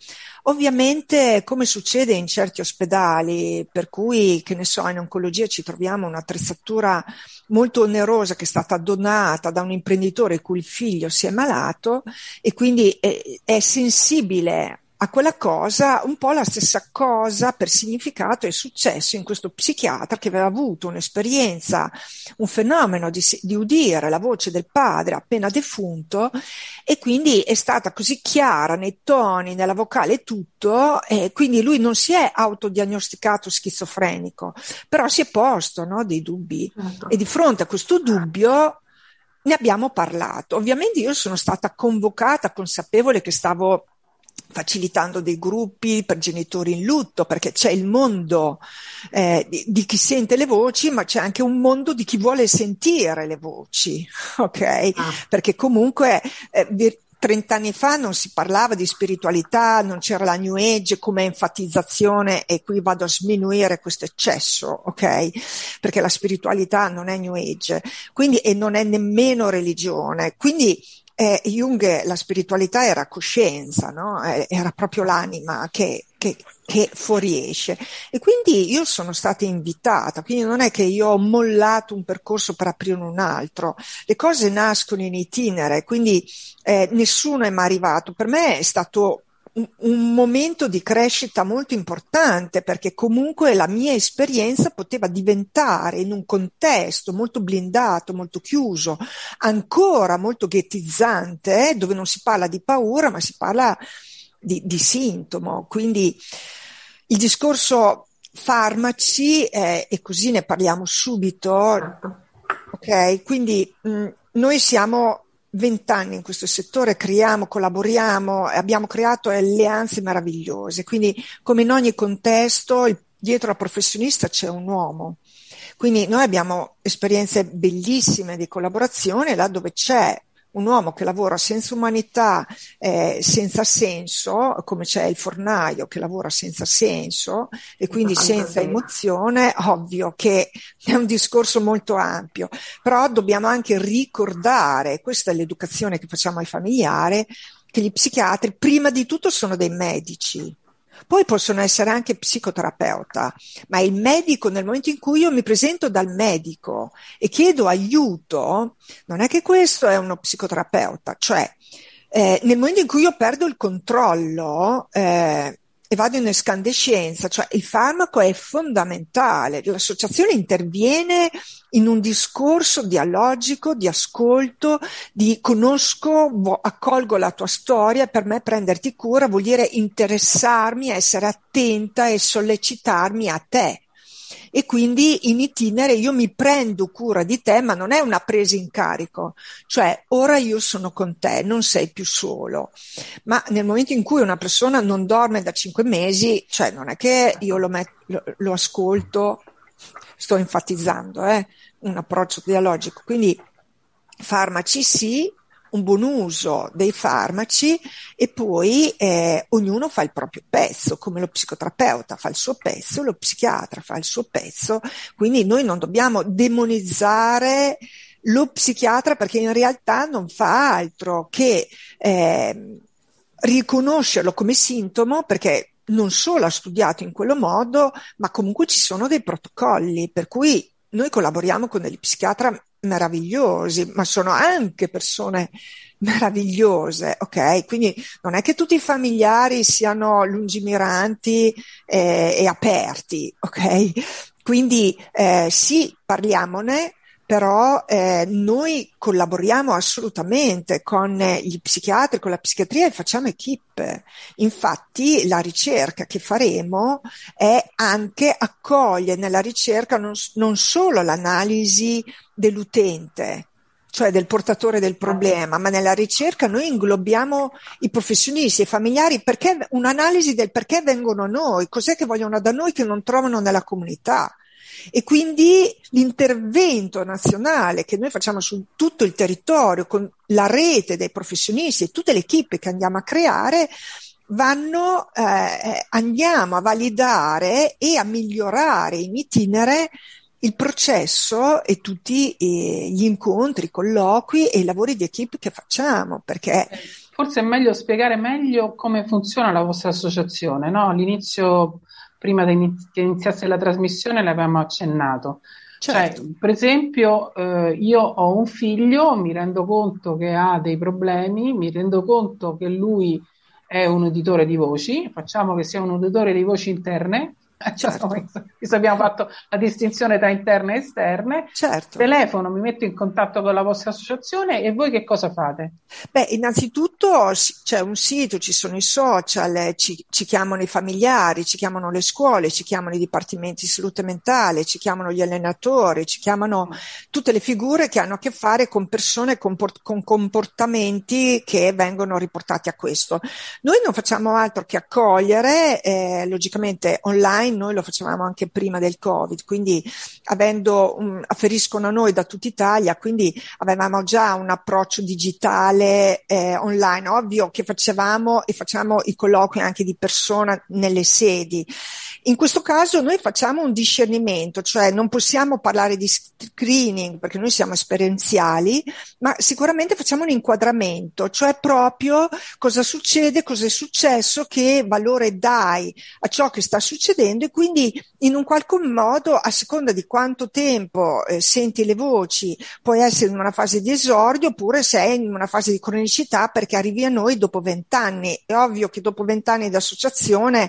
Ovviamente, come succede in certi ospedali, per cui, che ne so, in oncologia ci troviamo un'attrezzatura molto onerosa che è stata donata da un imprenditore cui il figlio si è malato e quindi è, è sensibile a quella cosa, un po' la stessa cosa per significato è successo in questo psichiatra che aveva avuto un'esperienza, un fenomeno di, di, udire la voce del padre appena defunto e quindi è stata così chiara nei toni, nella vocale tutto e quindi lui non si è autodiagnosticato schizofrenico, però si è posto no, dei dubbi certo. e di fronte a questo dubbio ne abbiamo parlato. Ovviamente io sono stata convocata consapevole che stavo facilitando dei gruppi per genitori in lutto, perché c'è il mondo eh, di, di, chi sente le voci, ma c'è anche un mondo di chi vuole sentire le voci, ok? Ah. Perché comunque eh, 30 anni fa non si parlava di spiritualità, non c'era la New Age come enfatizzazione e qui vado a sminuire questo eccesso, ok? Perché la spiritualità non è New Age, quindi e non è nemmeno religione. Quindi eh, Jung la spiritualità era coscienza, no? Eh, era proprio l'anima che, che, che, fuoriesce. E quindi io sono stata invitata, quindi non è che io ho mollato un percorso per aprire un altro, le cose nascono in itinere, quindi eh, nessuno è mai arrivato. Per me è stato un, momento di crescita molto importante perché comunque la mia esperienza poteva diventare in un contesto molto blindato, molto chiuso, ancora molto ghettizzante, eh, dove non si parla di paura ma si parla di, di sintomo. Quindi il discorso farmaci, eh, e così ne parliamo subito, certo. ok? Quindi mh, noi siamo vent'anni in questo settore, creiamo, collaboriamo, abbiamo creato alleanze meravigliose. Quindi, come in ogni contesto, il, dietro al professionista c'è un uomo. Quindi noi abbiamo esperienze bellissime di collaborazione là dove c'è un uomo che lavora senza umanità, eh, senza senso, come c'è il fornaio che lavora senza senso e quindi senza emozione, ovvio che è un discorso molto ampio, però dobbiamo anche ricordare, questa è l'educazione che facciamo ai familiari, che gli psichiatri prima di tutto sono dei medici poi possono essere anche psicoterapeuta, ma il medico nel momento in cui io mi presento dal medico e chiedo aiuto, non è che questo è uno psicoterapeuta, cioè eh, nel momento in cui io perdo il controllo, eh, e vado in escandescenza, cioè il farmaco è fondamentale, l'associazione interviene in un discorso dialogico, di ascolto, di conosco, accolgo la tua storia, per me prenderti cura vuol dire interessarmi, essere attenta e sollecitarmi a te e quindi in itinere io mi prendo cura di te, ma non è una presa in carico, cioè ora io sono con te, non sei più solo. Ma nel momento in cui una persona non dorme da cinque mesi, cioè non è che io lo, met- lo, lo ascolto, sto enfatizzando, eh, un approccio dialogico. Quindi farmaci sì, un buon uso dei farmaci e poi eh, ognuno fa il proprio pezzo, come lo psicoterapeuta fa il suo pezzo, lo psichiatra fa il suo pezzo, quindi noi non dobbiamo demonizzare lo psichiatra perché in realtà non fa altro che eh, riconoscerlo come sintomo perché non solo ha studiato in quello modo, ma comunque ci sono dei protocolli, per cui noi collaboriamo con degli psichiatra meravigliosi, ma sono anche persone meravigliose, ok? Quindi non è che tutti i familiari siano lungimiranti eh, e aperti, ok? Quindi eh, sì, parliamone, però eh, noi collaboriamo assolutamente con gli psichiatri, con la psichiatria e facciamo equip. Infatti la ricerca che faremo è anche accogliere nella ricerca non, non solo l'analisi dell'utente, cioè del portatore del problema, ma nella ricerca noi inglobiamo i professionisti e i familiari perché un'analisi del perché vengono a noi, cos'è che vogliono da noi che non trovano nella comunità. E quindi l'intervento nazionale che noi facciamo su tutto il territorio con la rete dei professionisti e tutte le equip che andiamo a creare vanno, eh, andiamo a validare e a migliorare in itinere il processo e tutti eh, gli incontri, i colloqui e i lavori di equip che facciamo, perché forse è meglio spiegare meglio come funziona la vostra associazione, no? All'inizio prima che iniziasse la trasmissione l'avevamo accennato. Cioè, certo. Cioè, per esempio, eh, io ho un figlio, mi rendo conto che ha dei problemi, mi rendo conto che lui è un uditore di voci, facciamo che sia un uditore di voci interne, Certo. Visto abbiamo fatto la distinzione tra interne e esterne. Certo. Telefono, mi metto in contatto con la vostra associazione e voi che cosa fate? Beh, innanzitutto c'è un sito, ci sono i social, ci, ci, chiamano i familiari, ci chiamano le scuole, ci chiamano i dipartimenti di salute mentale, ci chiamano gli allenatori, ci chiamano tutte le figure che hanno a che fare con persone con, con comportamenti che vengono riportati a questo. Noi non facciamo altro che accogliere, eh, logicamente online, noi lo facevamo anche prima del Covid, quindi avendo, um, afferiscono a noi da tutta Italia, quindi avevamo già un approccio digitale eh, online, ovvio che facevamo e facciamo i colloqui anche di persona nelle sedi. In questo caso noi facciamo un discernimento, cioè non possiamo parlare di screening perché noi siamo esperienziali, ma sicuramente facciamo un inquadramento, cioè proprio cosa succede, cosa è successo, che valore dai a ciò che sta succedendo e quindi in un qualche modo, a seconda di quanto tempo eh, senti le voci, puoi essere in una fase di esordio oppure sei in una fase di cronicità perché arrivi a noi dopo vent'anni. È ovvio che dopo vent'anni di associazione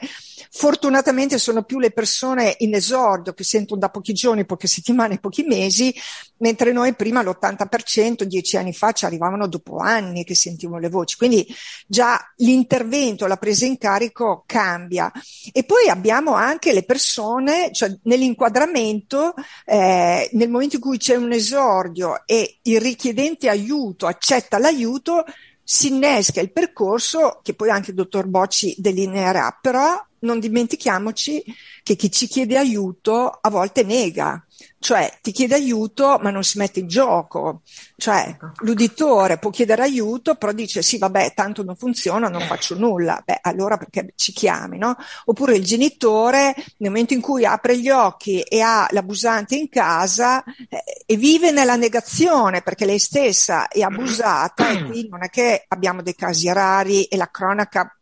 Fortunatamente sono più le persone in esordio che sentono da pochi giorni, poche settimane, pochi mesi, mentre noi prima l'80%, dieci anni fa, ci arrivavano dopo anni che sentivano le voci. Quindi già l'intervento, la presa in carico cambia. E poi abbiamo anche le persone, cioè nell'inquadramento, eh, nel momento in cui c'è un esordio e il richiedente aiuto accetta l'aiuto, si innesca il percorso che poi anche il dottor Bocci delineerà, però non dimentichiamoci che chi ci chiede aiuto a volte nega, cioè ti chiede aiuto ma non si mette in gioco, cioè l'uditore può chiedere aiuto però dice sì vabbè tanto non funziona, non faccio nulla, beh allora perché ci chiami, no? Oppure il genitore nel momento in cui apre gli occhi e ha l'abusante in casa eh, e vive nella negazione perché lei stessa è abusata e qui non è che abbiamo dei casi rari e la cronaca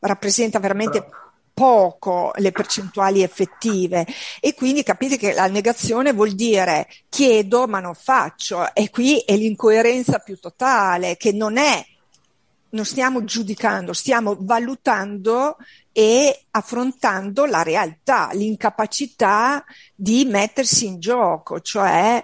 rappresenta veramente poco le percentuali effettive. E quindi capite che la negazione vuol dire chiedo ma non faccio. E qui è l'incoerenza più totale che non è non stiamo giudicando, stiamo valutando e affrontando la realtà, l'incapacità di mettersi in gioco, cioè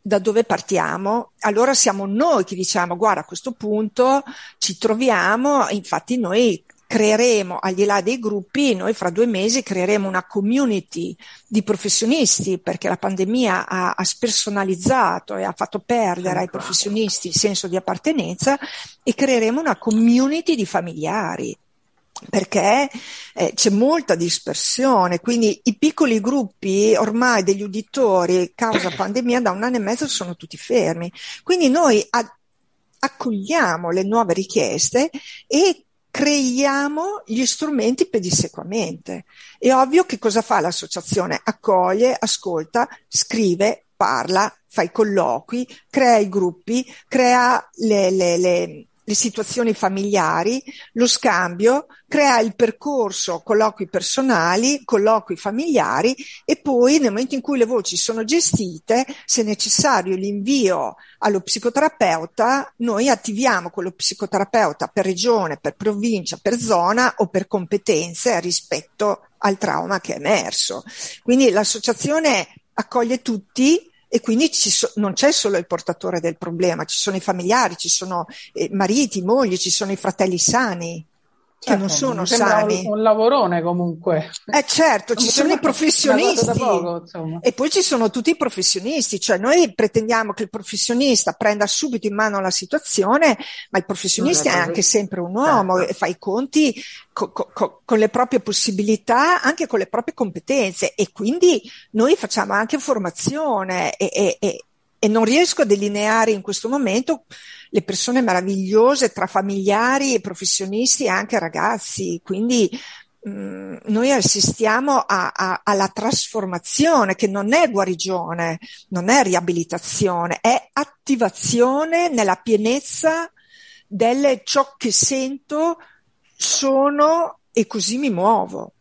da dove partiamo, allora siamo noi che diciamo guarda a questo punto ci troviamo, infatti noi creeremo, al di là dei gruppi, noi fra due mesi creeremo una community di professionisti perché la pandemia ha, ha spersonalizzato e ha fatto perdere ai professionisti il senso di appartenenza e creeremo una community di familiari perché eh, c'è molta dispersione, quindi i piccoli gruppi ormai degli uditori causa pandemia da un anno e mezzo sono tutti fermi. Quindi noi a- accogliamo le nuove richieste e creiamo gli strumenti pedissequamente. È ovvio che cosa fa l'associazione? Accoglie, ascolta, scrive, parla, fa i colloqui, crea i gruppi, crea le, le, le le situazioni familiari, lo scambio, crea il percorso, colloqui personali, colloqui familiari e poi nel momento in cui le voci sono gestite, se necessario l'invio allo psicoterapeuta, noi attiviamo quello psicoterapeuta per regione, per provincia, per zona o per competenze rispetto al trauma che è emerso. Quindi l'associazione accoglie tutti e quindi so, non c'è solo il portatore del problema, ci sono i familiari, ci sono eh, mariti, mogli, ci sono i fratelli sani che certo, non sono sani. Un, un lavorone comunque. Eh certo, ci sono i professionisti poco, e poi ci sono tutti i professionisti, cioè noi pretendiamo che il professionista prenda subito in mano la situazione, ma il professionista è anche sempre un uomo certo. e fa i conti co- co- con le proprie possibilità, anche con le proprie competenze e quindi noi facciamo anche formazione e, e, e, e non riesco a delineare in questo momento le persone meravigliose tra familiari e professionisti e anche ragazzi. Quindi mm, noi assistiamo a, a, alla trasformazione che non è guarigione, non è riabilitazione, è attivazione nella pienezza del ciò che sento, sono e così mi muovo.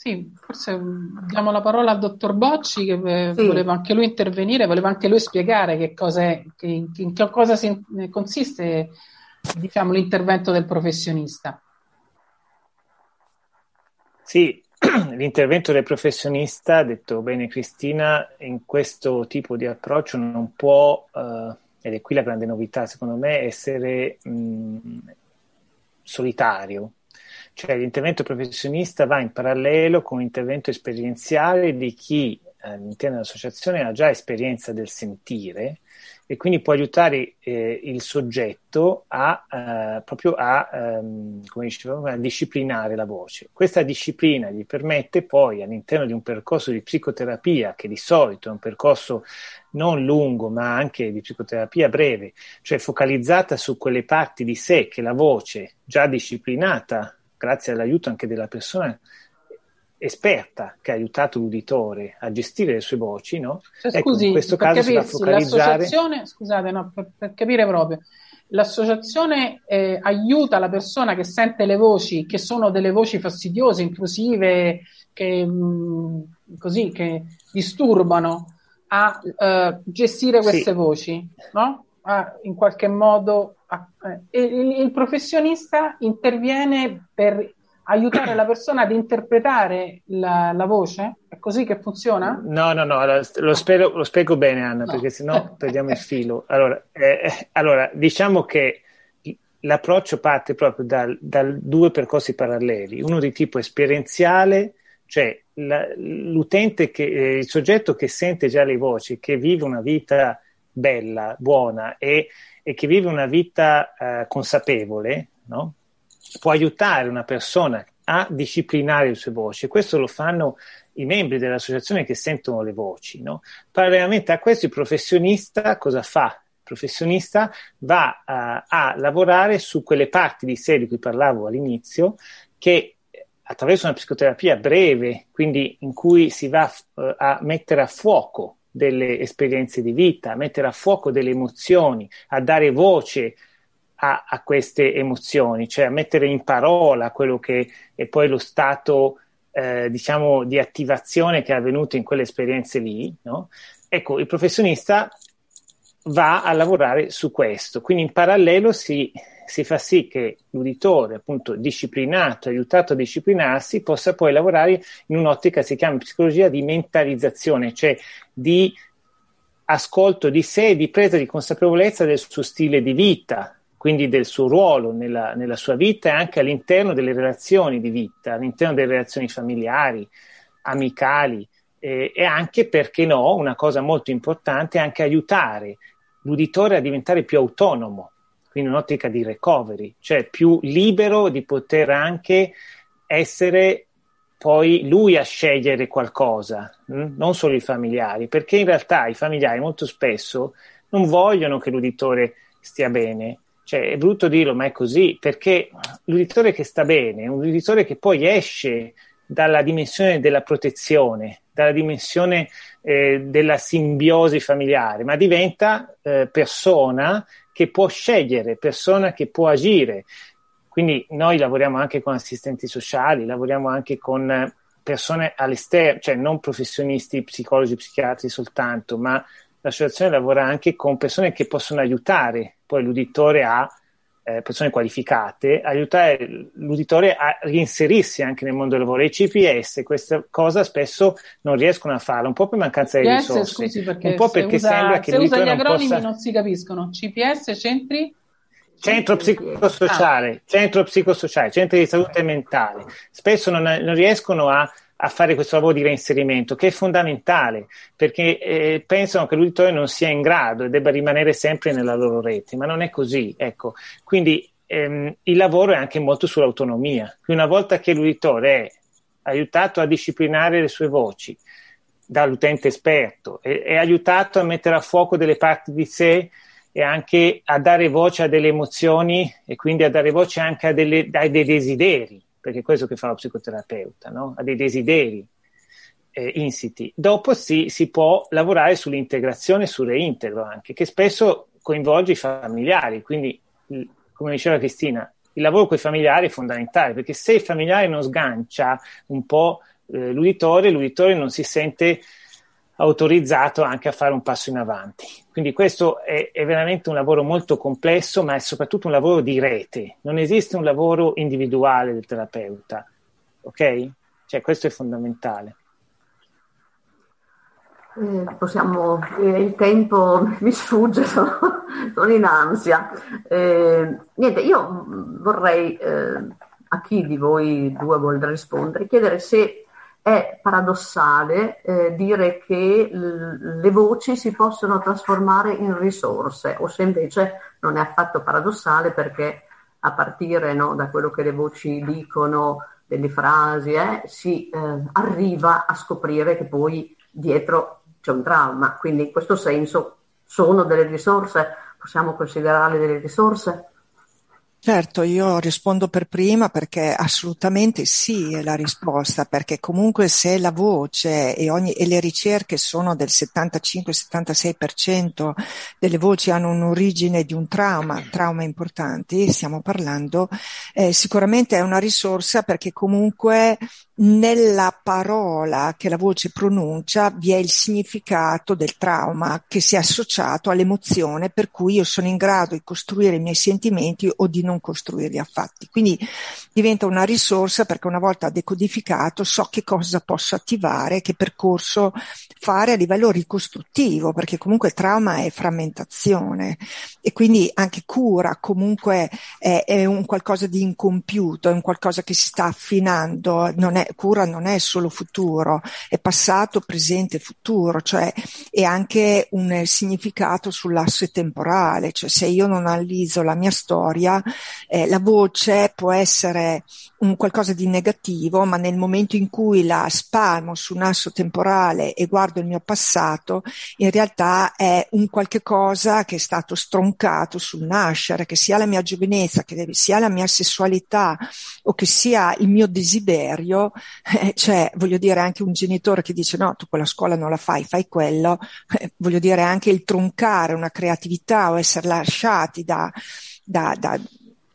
Sì, forse diamo la parola al dottor Bocci che eh, sì. voleva anche lui intervenire, voleva anche lui spiegare che cosa, è, che, in che cosa si, consiste diciamo, l'intervento del professionista. Sì, l'intervento del professionista, ha detto bene Cristina, in questo tipo di approccio non può, eh, ed è qui la grande novità secondo me, essere mh, solitario cioè l'intervento professionista va in parallelo con l'intervento esperienziale di chi eh, all'interno dell'associazione ha già esperienza del sentire e quindi può aiutare eh, il soggetto a, eh, proprio a, ehm, dicevo, a disciplinare la voce. Questa disciplina gli permette poi all'interno di un percorso di psicoterapia, che di solito è un percorso non lungo ma anche di psicoterapia breve, cioè focalizzata su quelle parti di sé che la voce già disciplinata grazie all'aiuto anche della persona esperta che ha aiutato l'uditore a gestire le sue voci, no? Cioè, ecco, scusi, in questo caso capirsi, si va a focalizzare... Scusate, no, per, per, capire proprio, l'associazione eh, aiuta la persona che sente le voci, che sono delle voci fastidiose, intrusive, che, mh, mm, così, che disturbano, a uh, gestire queste sì. voci, no? A, in qualche modo eh, il, il professionista interviene per aiutare la persona ad interpretare la, la, voce? È così che funziona? No, no, no, lo, spero, lo, spiego bene Anna, no. perché sennò perdiamo il filo. Allora, eh, eh, allora, diciamo che l'approccio parte proprio da, da, due percorsi paralleli, uno di tipo esperienziale, cioè la, l'utente, che, eh, il soggetto che sente già le voci, che vive una vita bella, buona e e che vive una vita eh, consapevole, no? può aiutare una persona a disciplinare le sue voci. Questo lo fanno i membri dell'associazione che sentono le voci. No? Parallelamente a questo il professionista cosa fa? Il professionista va uh, a lavorare su quelle parti di sé di cui parlavo all'inizio che attraverso una psicoterapia breve, quindi in cui si va uh, a mettere a fuoco delle esperienze di vita, a mettere a fuoco delle emozioni, a dare voce a, a, queste emozioni, cioè a mettere in parola quello che è poi lo stato, eh, diciamo, di attivazione che è avvenuto in quelle esperienze lì. No? Ecco, il professionista va a lavorare su questo. Quindi in parallelo si, si fa sì che l'uditore, appunto disciplinato, aiutato a disciplinarsi, possa poi lavorare in un'ottica, si chiama psicologia di mentalizzazione, cioè di ascolto di sé e di presa di consapevolezza del suo stile di vita, quindi del suo ruolo nella, nella, sua vita e anche all'interno delle relazioni di vita, all'interno delle relazioni familiari, amicali eh, e anche, perché no, una cosa molto importante, anche aiutare l'uditore a diventare più autonomo, quindi un'ottica di recovery, cioè più libero di poter anche essere poi lui a scegliere qualcosa, hm? non solo i familiari, perché in realtà i familiari molto spesso non vogliono che l'uditore stia bene. Cioè, è brutto dirlo, ma è così, perché l'uditore che sta bene è un uditore che poi esce dalla dimensione della protezione, dalla dimensione eh, della simbiosi familiare, ma diventa eh, persona che può scegliere, persona che può agire, quindi noi lavoriamo anche con assistenti sociali, lavoriamo anche con persone all'esterno, cioè non professionisti, psicologi, psichiatri soltanto, ma l'associazione lavora anche con persone che possono aiutare. Poi l'uditore a eh, persone qualificate, aiutare l'uditore a reinserirsi anche nel mondo del lavoro. I CPS questa cosa spesso non riescono a farlo, un po' per mancanza di CPS, risorse, scusi, perché un po' perché usa, sembra che se usa gli acronimi possa... non si capiscono. CPS, centri? Centro psicosociale, ah. centro psicosociale, centri di salute mentale, spesso non, non riescono a, a, fare questo lavoro di reinserimento che è fondamentale perché eh, pensano che l'uditore non sia in grado e debba rimanere sempre nella loro rete, ma non è così. Ecco. Quindi ehm, il lavoro è anche molto sull'autonomia. Una volta che l'uditore è aiutato a disciplinare le sue voci dall'utente esperto, è, è aiutato a mettere a fuoco delle parti di sé e anche a dare voce a delle emozioni e quindi a dare voce anche a, delle, a dei desideri, perché è questo che fa lo psicoterapeuta, no? a dei desideri eh, insiti. Dopo si, si può lavorare sull'integrazione sul reintegro anche, che spesso coinvolge i familiari, quindi come diceva Cristina, il lavoro con i familiari è fondamentale, perché se il familiare non sgancia un po' eh, l'uditore, l'uditore non si sente autorizzato anche a fare un passo in avanti. Quindi questo è, è, veramente un lavoro molto complesso, ma è soprattutto un lavoro di rete. Non esiste un lavoro individuale del terapeuta, ok? Cioè questo è fondamentale. Eh, possiamo, eh, il tempo mi sfugge, sono, sono in ansia. Eh, niente, io vorrei eh, a chi di voi due vuole rispondere chiedere se è paradossale eh, dire che l- le voci si possono trasformare in risorse, o se invece non è affatto paradossale perché a partire no, da quello che le voci dicono, delle frasi, eh, si eh, arriva a scoprire che poi dietro c'è un trauma. Quindi in questo senso sono delle risorse, possiamo considerarle delle risorse? Certo, io rispondo per prima perché assolutamente sì è la risposta, perché comunque se la voce e, ogni, e le ricerche sono del 75-76% delle voci hanno un'origine di un trauma, trauma importanti, stiamo parlando, eh, sicuramente è una risorsa perché comunque nella parola che la voce pronuncia vi è il significato del trauma che si è associato all'emozione per cui io sono in grado di costruire i miei sentimenti o di non costruirli affatti. Quindi diventa una risorsa perché una volta decodificato so che cosa posso attivare, che percorso fare a livello ricostruttivo, perché comunque il trauma è frammentazione e quindi anche cura comunque è, è un qualcosa di incompiuto, è un qualcosa che si sta affinando, non è, cura non è solo futuro, è passato, presente, futuro, cioè è anche un significato sull'asse temporale, cioè se io non analizzo la mia storia, eh, la voce può essere un qualcosa di negativo, ma nel momento in cui la spalmo su un asso temporale e guardo il mio passato, in realtà è un qualche cosa che è stato stroncato sul nascere, che sia la mia giovinezza, che sia la mia sessualità o che sia il mio desiderio, eh, cioè voglio dire anche un genitore che dice no, tu quella scuola non la fai, fai quello, eh, voglio dire anche il troncare una creatività o essere lasciati da, da, da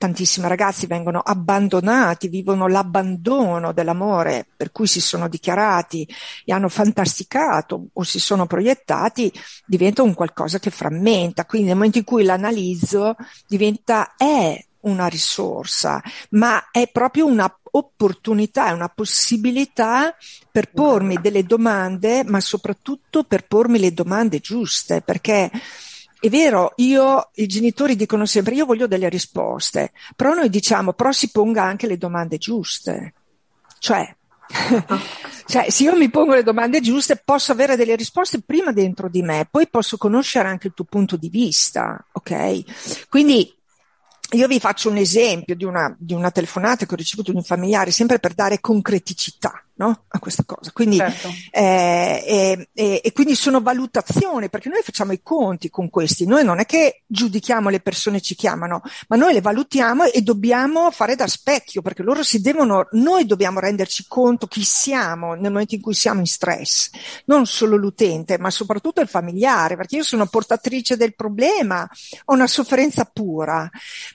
tantissimi ragazzi vengono abbandonati, vivono l'abbandono dell'amore per cui si sono dichiarati e hanno fantasticato o si sono proiettati, diventa un qualcosa che frammenta. Quindi nel momento in cui l'analizzo diventa è una risorsa, ma è proprio una opportunità, è una possibilità per pormi delle domande, ma soprattutto per pormi le domande giuste, perché è vero, io, i genitori dicono sempre io voglio delle risposte, però noi diciamo però si ponga anche le domande giuste. Cioè, cioè, se io mi pongo le domande giuste, posso avere delle risposte prima dentro di me, poi posso conoscere anche il tuo punto di vista, ok? Quindi io vi faccio un esempio di una, di una telefonata che ho ricevuto di un familiare, sempre per dare concreticità no? a questa cosa. Quindi, certo. eh, e, e, quindi sono valutazioni, perché noi facciamo i conti con questi, noi non è che giudichiamo le persone ci chiamano, ma noi le valutiamo e dobbiamo fare da specchio, perché loro si devono, noi dobbiamo renderci conto chi siamo nel momento in cui siamo in stress, non solo l'utente, ma soprattutto il familiare, perché io sono portatrice del problema, ho una sofferenza pura,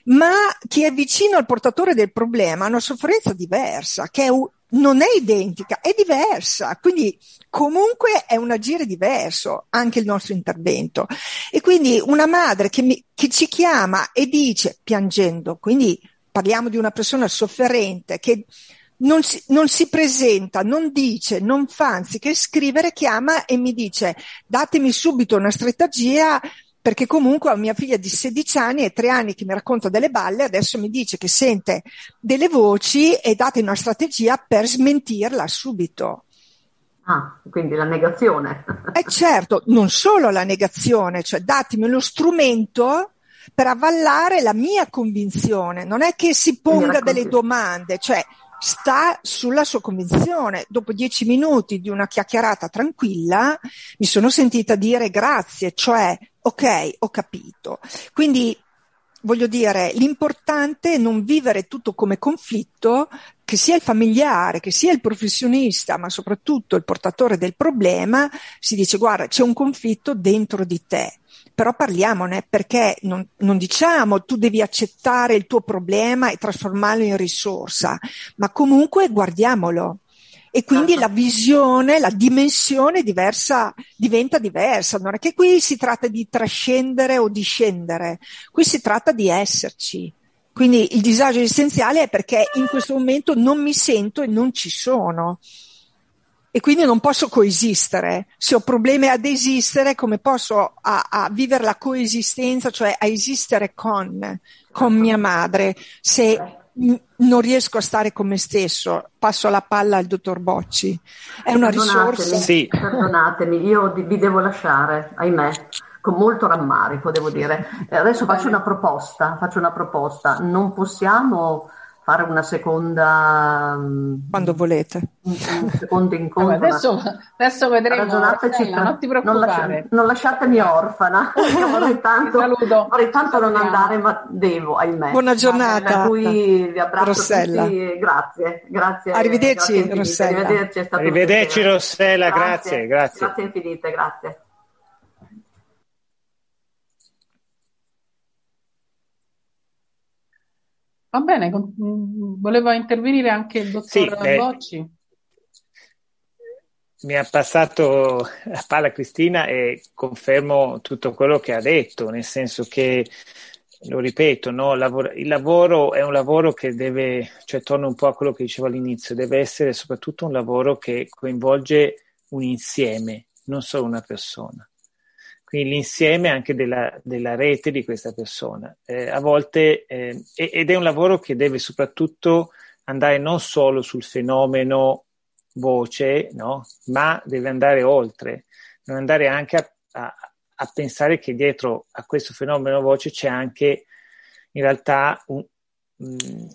ma chi è vicino al portatore del problema ha una sofferenza diversa, che è non è identica, è diversa, quindi comunque è un agire diverso anche il nostro intervento. E quindi una madre che, mi, che ci chiama e dice, piangendo, quindi parliamo di una persona sofferente che non si, non si, presenta, non dice, non fa, anziché scrivere, chiama e mi dice datemi subito una strategia perché comunque ho mia figlia di 16 anni e 3 anni che mi racconta delle balle, adesso mi dice che sente delle voci e date una strategia per smentirla subito. Ah, quindi la negazione. Eh certo, non solo la negazione, cioè datemi lo strumento per avvallare la mia convinzione, non è che si ponga delle domande, cioè sta sulla sua convinzione. Dopo dieci minuti di una chiacchierata tranquilla mi sono sentita dire grazie, cioè ok, ho capito. Quindi voglio dire, l'importante è non vivere tutto come conflitto, che sia il familiare, che sia il professionista, ma soprattutto il portatore del problema, si dice guarda, c'è un conflitto dentro di te però parliamone perché non, non, diciamo tu devi accettare il tuo problema e trasformarlo in risorsa, ma comunque guardiamolo. E quindi la visione, la dimensione diversa, diventa diversa. Non è che qui si tratta di trascendere o di scendere, qui si tratta di esserci. Quindi il disagio esistenziale è perché in questo momento non mi sento e non ci sono e quindi non posso coesistere. Se ho problemi ad esistere, come posso a, a vivere la coesistenza, cioè a esistere con, con mia madre, se m- non riesco a stare con me stesso? Passo la palla al dottor Bocci. È una risorsa. Sì. Perdonatemi, io vi devo lasciare, ahimè con molto rammarico, devo dire. Adesso faccio una proposta, faccio una proposta. Non possiamo fare una seconda mm, quando volete. un, un secondo incontro allora, adesso, adesso vedremo. ragionateci Marcella, non ti preoccupare. non, lascia, non lasciatemi orfana. Vorrei tanto, vorrei tanto non andare ma devo ahimè. Buona giornata. per cui vi abbraccio Rossella. tutti grazie grazie. Arrivederci grazie Rossella. arrivederci, arrivederci Rossella grazie grazie grazie, grazie infinite grazie Va bene, mm, voleva intervenire anche il dottor sì, eh, Bocci. Mi ha passato la palla Cristina e confermo tutto quello che ha detto, nel senso che, lo ripeto, no, lavoro, il lavoro è un lavoro che deve, cioè torno un po' a quello che dicevo all'inizio, deve essere soprattutto un lavoro che coinvolge un insieme, non solo una persona quindi l'insieme anche della, della rete di questa persona. Eh, a volte, eh, ed è un lavoro che deve soprattutto andare non solo sul fenomeno voce, no? ma deve andare oltre, deve andare anche a, a, a, pensare che dietro a questo fenomeno voce c'è anche in realtà un, mm,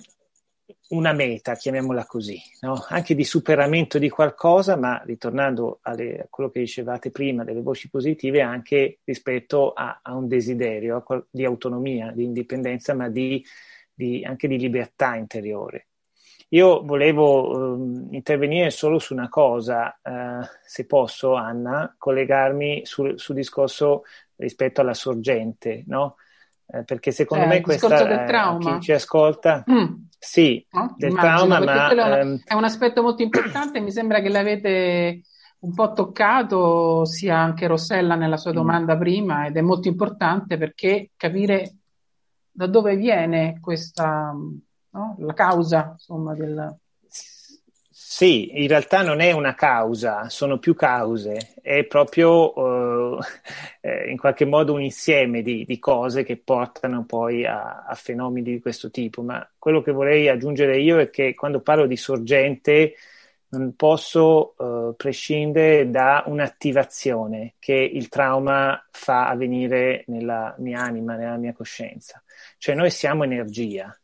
una meta, chiamiamola così, no? anche di superamento di qualcosa, ma ritornando alle, a quello che dicevate prima delle voci positive, anche rispetto a, a un desiderio a, di autonomia, di indipendenza, ma di, di, anche di libertà interiore. Io volevo um, intervenire solo su una cosa, uh, se posso, Anna, collegarmi sul, sul discorso rispetto alla sorgente, no? Eh, perché secondo cioè, me questa, eh, chi ci ascolta, mm. sì, no? del Immagino, trauma, ma... È, ehm... è un aspetto molto importante, mi sembra che l'avete un po' toccato sia anche Rossella nella sua mm. domanda prima ed è molto importante perché capire da dove viene questa, no? la causa, insomma, del... Sì, in realtà non è una causa, sono più cause, è proprio uh, eh, in qualche modo un insieme di, di cose che portano poi a, a, fenomeni di questo tipo. Ma quello che vorrei aggiungere io è che quando parlo di sorgente non posso uh, prescindere da un'attivazione che il trauma fa avvenire nella mia anima, nella mia coscienza. Cioè noi siamo energia,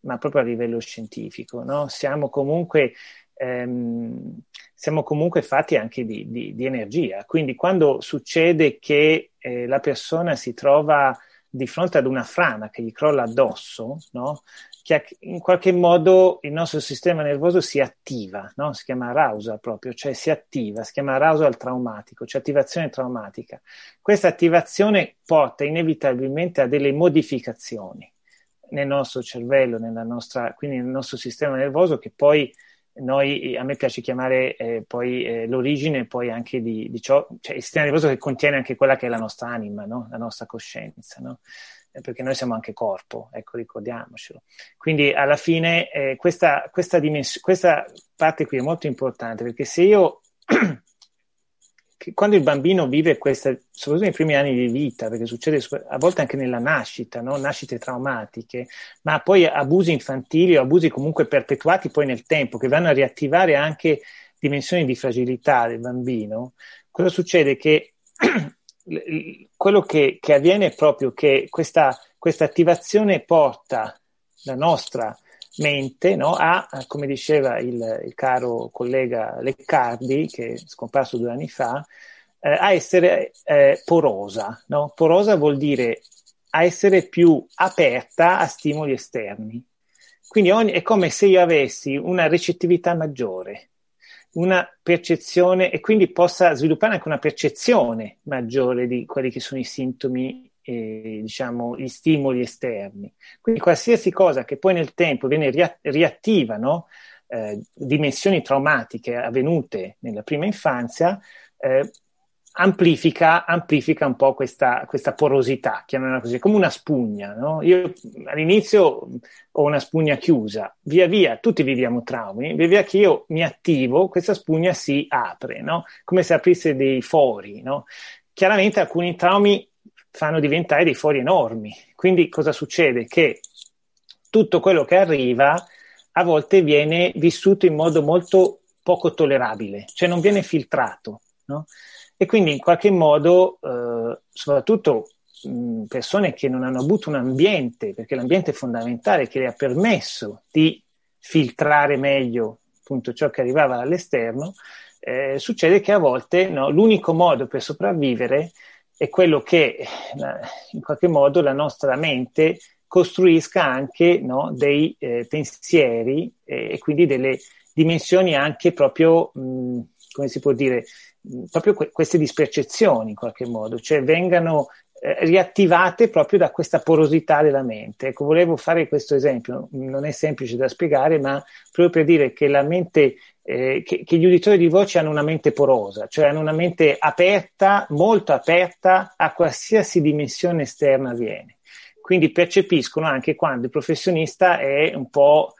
ma proprio a livello scientifico, no? Siamo comunque ehm, siamo comunque fatti anche di, di, di, energia. Quindi quando succede che eh, la persona si trova di fronte ad una frana che gli crolla addosso, no? che in qualche modo il nostro sistema nervoso si attiva, no? si chiama arousal proprio, cioè si attiva, si chiama arousal traumatico, cioè attivazione traumatica. Questa attivazione porta inevitabilmente a delle modificazioni nel nostro cervello, nostra, quindi nel nostro sistema nervoso che poi noi, a me piace chiamare eh, poi eh, l'origine poi anche di, di, ciò, cioè il sistema nervoso che contiene anche quella che è la nostra anima, no? la nostra coscienza, no? eh, perché noi siamo anche corpo, ecco ricordiamocelo. Quindi alla fine eh, questa, questa, dimens- questa parte qui è molto importante perché se io quando il bambino vive queste, soprattutto nei primi anni di vita, perché succede a volte anche nella nascita, no? nascite traumatiche, ma poi abusi infantili o abusi comunque perpetuati poi nel tempo, che vanno a riattivare anche dimensioni di fragilità del bambino, cosa succede? Che quello che, che, avviene è proprio che questa, questa attivazione porta la nostra mente no, a, come diceva il, il, caro collega Leccardi, che è scomparso due anni fa, eh, a essere eh, porosa. No? Porosa vuol dire a essere più aperta a stimoli esterni. Quindi ogni, è come se io avessi una recettività maggiore, una percezione e quindi possa sviluppare anche una percezione maggiore di quelli che sono i sintomi eh, diciamo, gli stimoli esterni. Quindi qualsiasi cosa che poi nel tempo viene ria- riattiva, no? eh, dimensioni traumatiche avvenute nella prima infanzia, eh, amplifica, amplifica, un po' questa, questa porosità, chiamiamola così, come una spugna. No? Io all'inizio ho una spugna chiusa, via via tutti viviamo traumi, via via che io mi attivo, questa spugna si apre, no? come se aprisse dei fori. Chiaramente alcuni traumi fanno diventare dei fori enormi. Quindi cosa succede? Che tutto quello che arriva a volte viene vissuto in modo molto poco tollerabile, cioè non viene filtrato. No? E quindi in qualche modo, eh, soprattutto mh, persone che non hanno avuto un ambiente, perché l'ambiente è fondamentale, che le ha permesso di filtrare meglio appunto ciò che arrivava dall'esterno, eh, succede che a volte no, l'unico modo per sopravvivere è quello che eh, in qualche modo la nostra mente costruisca anche no, dei eh, pensieri eh, e quindi delle dimensioni anche proprio, mh, come si può dire, mh, proprio que- queste dispercezioni in qualche modo, cioè vengano eh, riattivate proprio da questa porosità della mente. Ecco, volevo fare questo esempio, non è semplice da spiegare, ma proprio per dire che la mente eh, che, che, gli uditori di voce hanno una mente porosa, cioè hanno una mente aperta, molto aperta a qualsiasi dimensione esterna avviene. Quindi percepiscono anche quando il professionista è un po',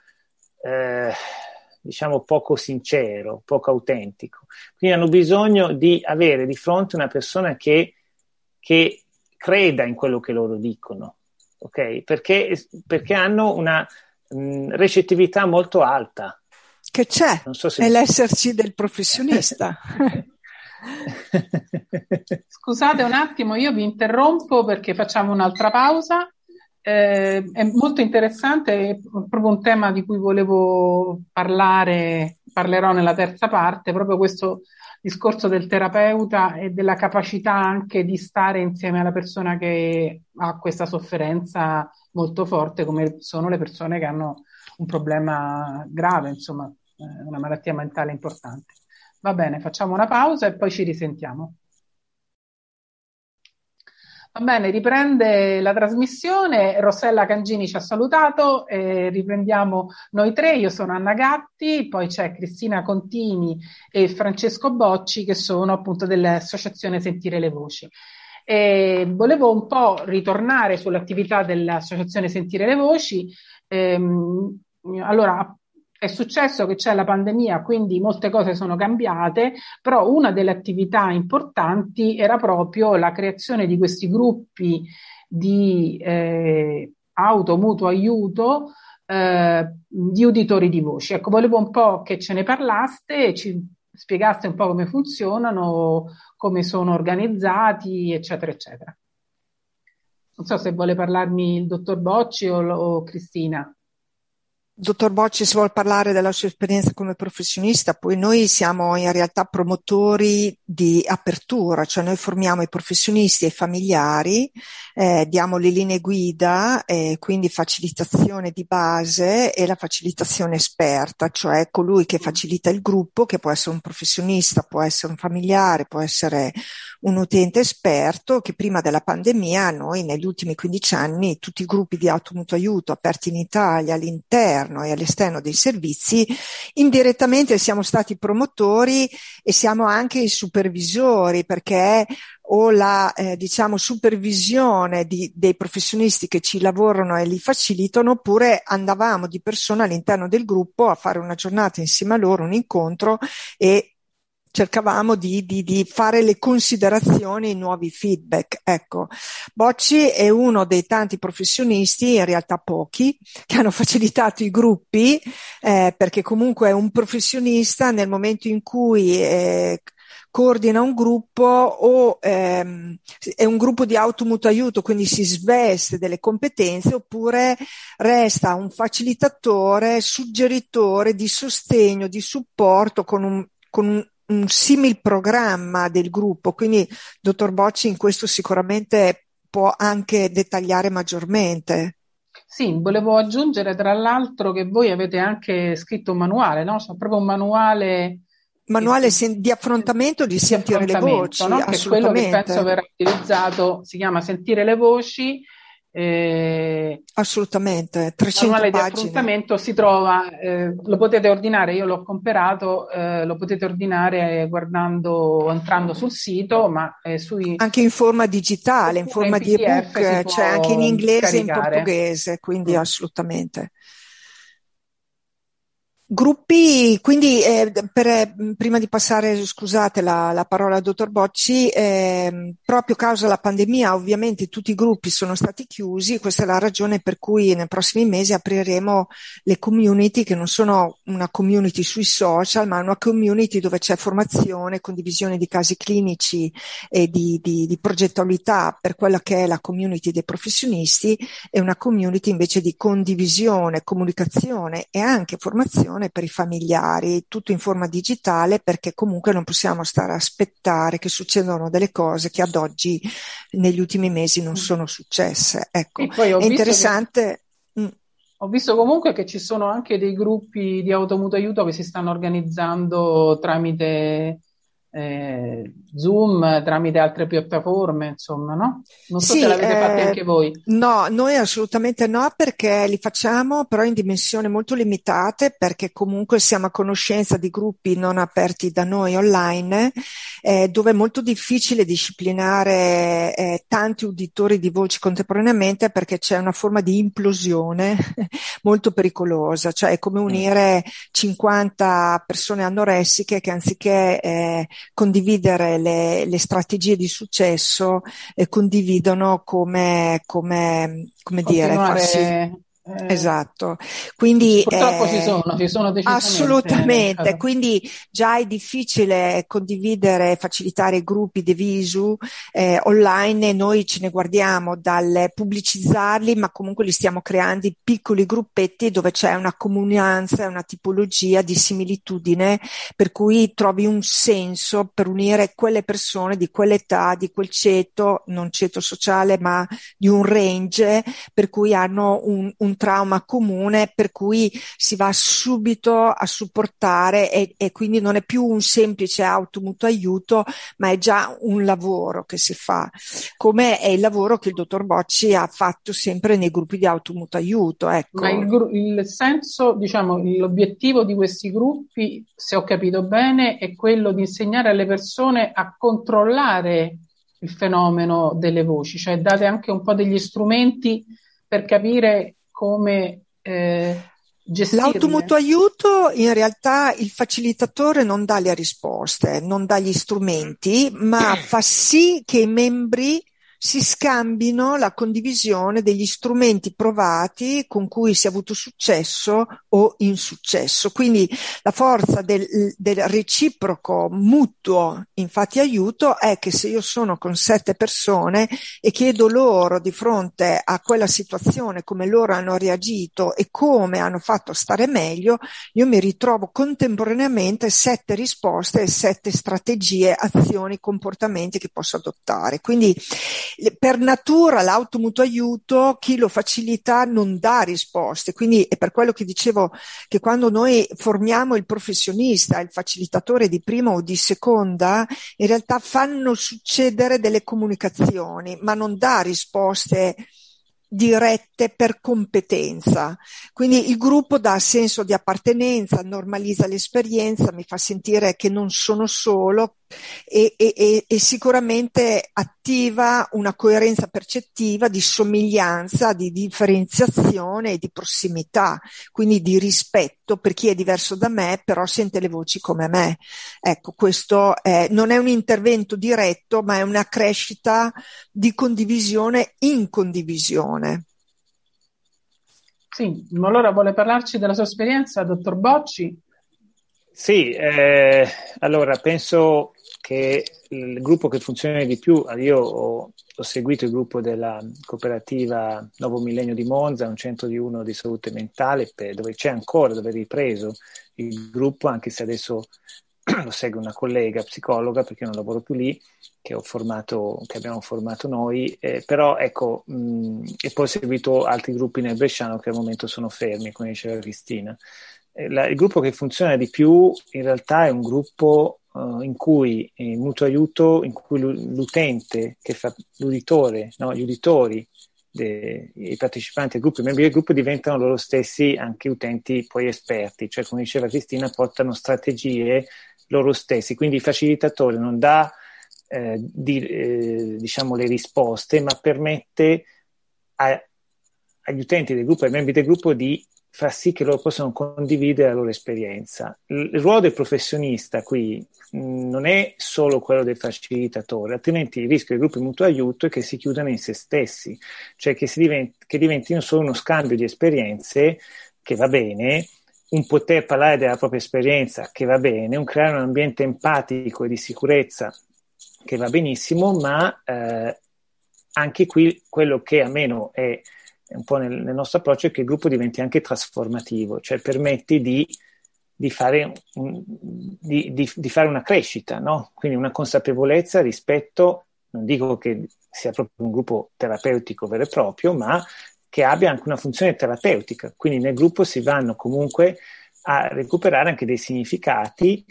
eh, diciamo, poco sincero, poco autentico. Quindi hanno bisogno di avere di fronte una persona che, che creda in quello che loro dicono, ok? Perché, perché hanno una mh, recettività molto alta che c'è, so se... è l'esserci del professionista. Scusate un attimo, io vi interrompo perché facciamo un'altra pausa. Eh, è molto interessante, è proprio un tema di cui volevo parlare, parlerò nella terza parte, proprio questo discorso del terapeuta e della capacità anche di stare insieme alla persona che ha questa sofferenza molto forte, come sono le persone che hanno un problema grave, insomma, eh, una malattia mentale importante. Va bene, facciamo una pausa e poi ci risentiamo. Va bene, riprende la trasmissione. Rossella Cangini ci ha salutato. Eh, riprendiamo noi tre. Io sono Anna Gatti, poi c'è Cristina Contini e Francesco Bocci, che sono appunto dell'Associazione Sentire le Voci. E volevo un po' ritornare sull'attività dell'Associazione Sentire le Voci. Ehm, allora, è successo che c'è la pandemia, quindi molte cose sono cambiate, però una delle attività importanti era proprio la creazione di questi gruppi di eh, auto, mutuo aiuto eh, di uditori di voci. Ecco, volevo un po' che ce ne parlaste e ci spiegaste un po' come funzionano, come sono organizzati, eccetera, eccetera. Non so se vuole parlarmi il dottor Bocci o, o Cristina. Dottor Bocci, se vuol parlare della sua esperienza come professionista, poi noi siamo in realtà promotori di apertura, cioè noi formiamo i professionisti e i familiari, eh, diamo le linee guida, eh, quindi facilitazione di base e la facilitazione esperta, cioè colui che facilita il gruppo, che può essere un professionista, può essere un familiare, può essere un utente esperto, che prima della pandemia noi negli ultimi 15 anni tutti i gruppi di automutuo aiuto aperti in Italia all'interno all'interno e all'esterno dei servizi, indirettamente siamo stati promotori e siamo anche i supervisori perché o la eh, diciamo supervisione di, dei professionisti che ci lavorano e li facilitano oppure andavamo di persona all'interno del gruppo a fare una giornata insieme a loro, un incontro e cercavamo di, di, di, fare le considerazioni, i nuovi feedback. Ecco, Bocci è uno dei tanti professionisti, in realtà pochi, che hanno facilitato i gruppi, eh, perché comunque è un professionista nel momento in cui eh, coordina un gruppo o ehm, è un gruppo di automutuo aiuto, quindi si sveste delle competenze, oppure resta un facilitatore, suggeritore di sostegno, di supporto con un, con un un simil programma del gruppo, quindi dottor Bocci in questo sicuramente può anche dettagliare maggiormente. Sì, volevo aggiungere tra l'altro che voi avete anche scritto un manuale, no? C'è proprio un manuale manuale di affrontamento di, di sentire le voci, no? che è quello che penso verrà utilizzato, si chiama Sentire le voci eh, Assolutamente, 300 manuale di affrontamento si trova, eh, lo potete ordinare, io l'ho comprato, eh, lo potete ordinare guardando, entrando sul sito, ma eh, sui... Anche in forma digitale, in forma in di ebook, cioè anche in inglese e in portoghese, quindi mm. assolutamente. Gruppi, quindi eh, per, prima di passare, scusate, la, la parola al dottor Bocci, eh, proprio causa la pandemia ovviamente tutti i gruppi sono stati chiusi, questa è la ragione per cui nei prossimi mesi apriremo le community che non sono una community sui social, ma una community dove c'è formazione, condivisione di casi clinici e di, di, di progettualità per quella che è la community dei professionisti e una community invece di condivisione, comunicazione e anche formazione informazione per i familiari, tutto in forma digitale perché comunque non possiamo stare a aspettare che succedano delle cose che ad oggi negli ultimi mesi non mm. sono successe. Ecco, è interessante. Che... Mm. Ho visto comunque che ci sono anche dei gruppi di automuto aiuto che si stanno organizzando tramite eh, Zoom tramite altre piattaforme, insomma, no? Non so sì, se l'avete eh, fatti anche voi. No, noi assolutamente no, perché li facciamo però in dimensioni molto limitate, perché comunque siamo a conoscenza di gruppi non aperti da noi online, eh, dove è molto difficile disciplinare eh, tanti uditori di voci contemporaneamente perché c'è una forma di implosione molto pericolosa, cioè è come unire 50 persone anoressiche che anziché eh, condividere le, le strategie di successo e condividono come, come, come dire, farsi, eh, esatto, quindi purtroppo eh, ci sono, ci sono assolutamente. Eh, quindi già è difficile condividere, facilitare gruppi di visu eh, online. Noi ce ne guardiamo dal pubblicizzarli, ma comunque li stiamo creando in piccoli gruppetti dove c'è una comunanza, una tipologia di similitudine, per cui trovi un senso per unire quelle persone di quell'età, di quel ceto, non ceto sociale, ma di un range, per cui hanno un, un trauma comune per cui si va subito a supportare e, e quindi non è più un semplice automutuo aiuto, ma è già un lavoro che si fa, come è il lavoro che il dottor Bocci ha fatto sempre nei gruppi di automutuo aiuto. Ecco. Ma il, il senso, diciamo, l'obiettivo di questi gruppi, se ho capito bene, è quello di insegnare alle persone a controllare il fenomeno delle voci, cioè date anche un po' degli strumenti per capire come eh, gestirle. L'automutuo aiuto in realtà il facilitatore non dà le risposte, non dà gli strumenti, ma fa sì che i membri si scambino la condivisione degli strumenti provati con cui si è avuto successo o insuccesso. Quindi la forza del, del reciproco mutuo, infatti aiuto, è che se io sono con sette persone e chiedo loro di fronte a quella situazione come loro hanno reagito e come hanno fatto stare meglio, io mi ritrovo contemporaneamente sette risposte e sette strategie, azioni, comportamenti che posso adottare. Quindi per natura l'automutuo aiuto, chi lo facilita non dà risposte, quindi è per quello che dicevo che quando noi formiamo il professionista, il facilitatore di prima o di seconda, in realtà fanno succedere delle comunicazioni, ma non dà risposte dirette per competenza. Quindi il gruppo dà senso di appartenenza, normalizza l'esperienza, mi fa sentire che non sono solo, e, e, e, sicuramente attiva una coerenza percettiva di somiglianza, di differenziazione e di prossimità, quindi di rispetto per chi è diverso da me, però sente le voci come me. Ecco, questo è, non è un intervento diretto, ma è una crescita di condivisione in condivisione. Sì, allora vuole parlarci della sua esperienza, dottor Bocci? Sì, eh, allora penso che il gruppo che funziona di più, io ho, ho, seguito il gruppo della cooperativa Nuovo Millennio di Monza, un centro di uno di salute mentale, per, dove c'è ancora, dove è ripreso il gruppo, anche se adesso lo segue una collega psicologa, perché io non lavoro più lì, che, formato, che abbiamo formato noi, eh, però ecco, mh, e poi ho seguito altri gruppi nel Bresciano che al momento sono fermi, come diceva Cristina. Eh, la, il gruppo che funziona di più in realtà è un gruppo uh, in cui il mutuo aiuto, in cui l'utente che fa l'uditore, no, gli uditori, de, i partecipanti al gruppo, i membri del gruppo diventano loro stessi anche utenti poi esperti, cioè come diceva Cristina, portano strategie loro stessi, quindi il facilitatore non dà eh, di, eh, diciamo le risposte, ma permette a, agli utenti del gruppo, ai membri del gruppo di fa sì che loro possano condividere la loro esperienza. Il, ruolo del professionista qui non è solo quello del facilitatore, altrimenti il rischio del gruppo di mutuo aiuto è che si chiudano in se stessi, cioè che, diventi, che diventino solo uno scambio di esperienze che va bene, un poter parlare della propria esperienza che va bene, un creare un ambiente empatico e di sicurezza che va benissimo, ma eh, anche qui quello che a meno è un po' nel, nel, nostro approccio è che il gruppo diventi anche trasformativo, cioè permetti di, di, fare, un, di, di, fare, una crescita, no? quindi una consapevolezza rispetto, non dico che sia proprio un gruppo terapeutico vero e proprio, ma che abbia anche una funzione terapeutica, quindi nel gruppo si vanno comunque a recuperare anche dei significati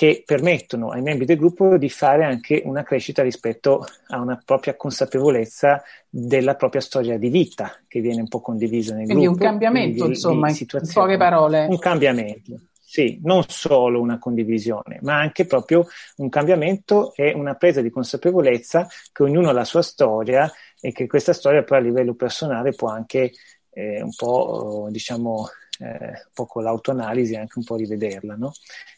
che permettono ai membri del gruppo di fare anche una crescita rispetto a una propria consapevolezza della propria storia di vita che viene un po' condivisa nel quindi gruppo. Quindi un cambiamento, di, insomma, di in poche parole. Un cambiamento. Sì, non solo una condivisione, ma anche proprio un cambiamento e una presa di consapevolezza che ognuno ha la sua storia e che questa storia poi a livello personale può anche eh, un po', diciamo, un po' con l'autoanalisi anche un po' rivederla, no?